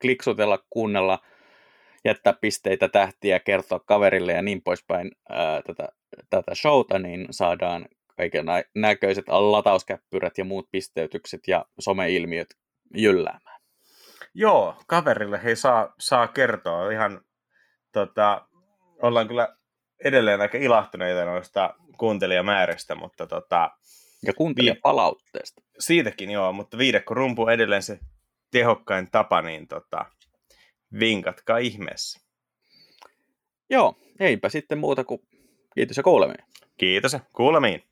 kliksutella, kuunnella, jättää pisteitä, tähtiä, kertoa kaverille ja niin poispäin ää, tätä, tätä showta, niin saadaan kaiken näköiset latauskäppyrät ja muut pisteytykset ja someilmiöt jylläämään. Joo, kaverille hei saa, saa kertoa ihan, tota, ollaan kyllä edelleen aika ilahtuneita noista kuuntelijamääristä, mutta tota... Ja kuuntelijapalautteesta. Siitäkin joo, mutta viidekko rumpu on edelleen se tehokkain tapa, niin tota, vinkatkaa ihmeessä. Joo, eipä sitten muuta kuin kiitos ja kuulemiin. Kiitos ja kuulemiin.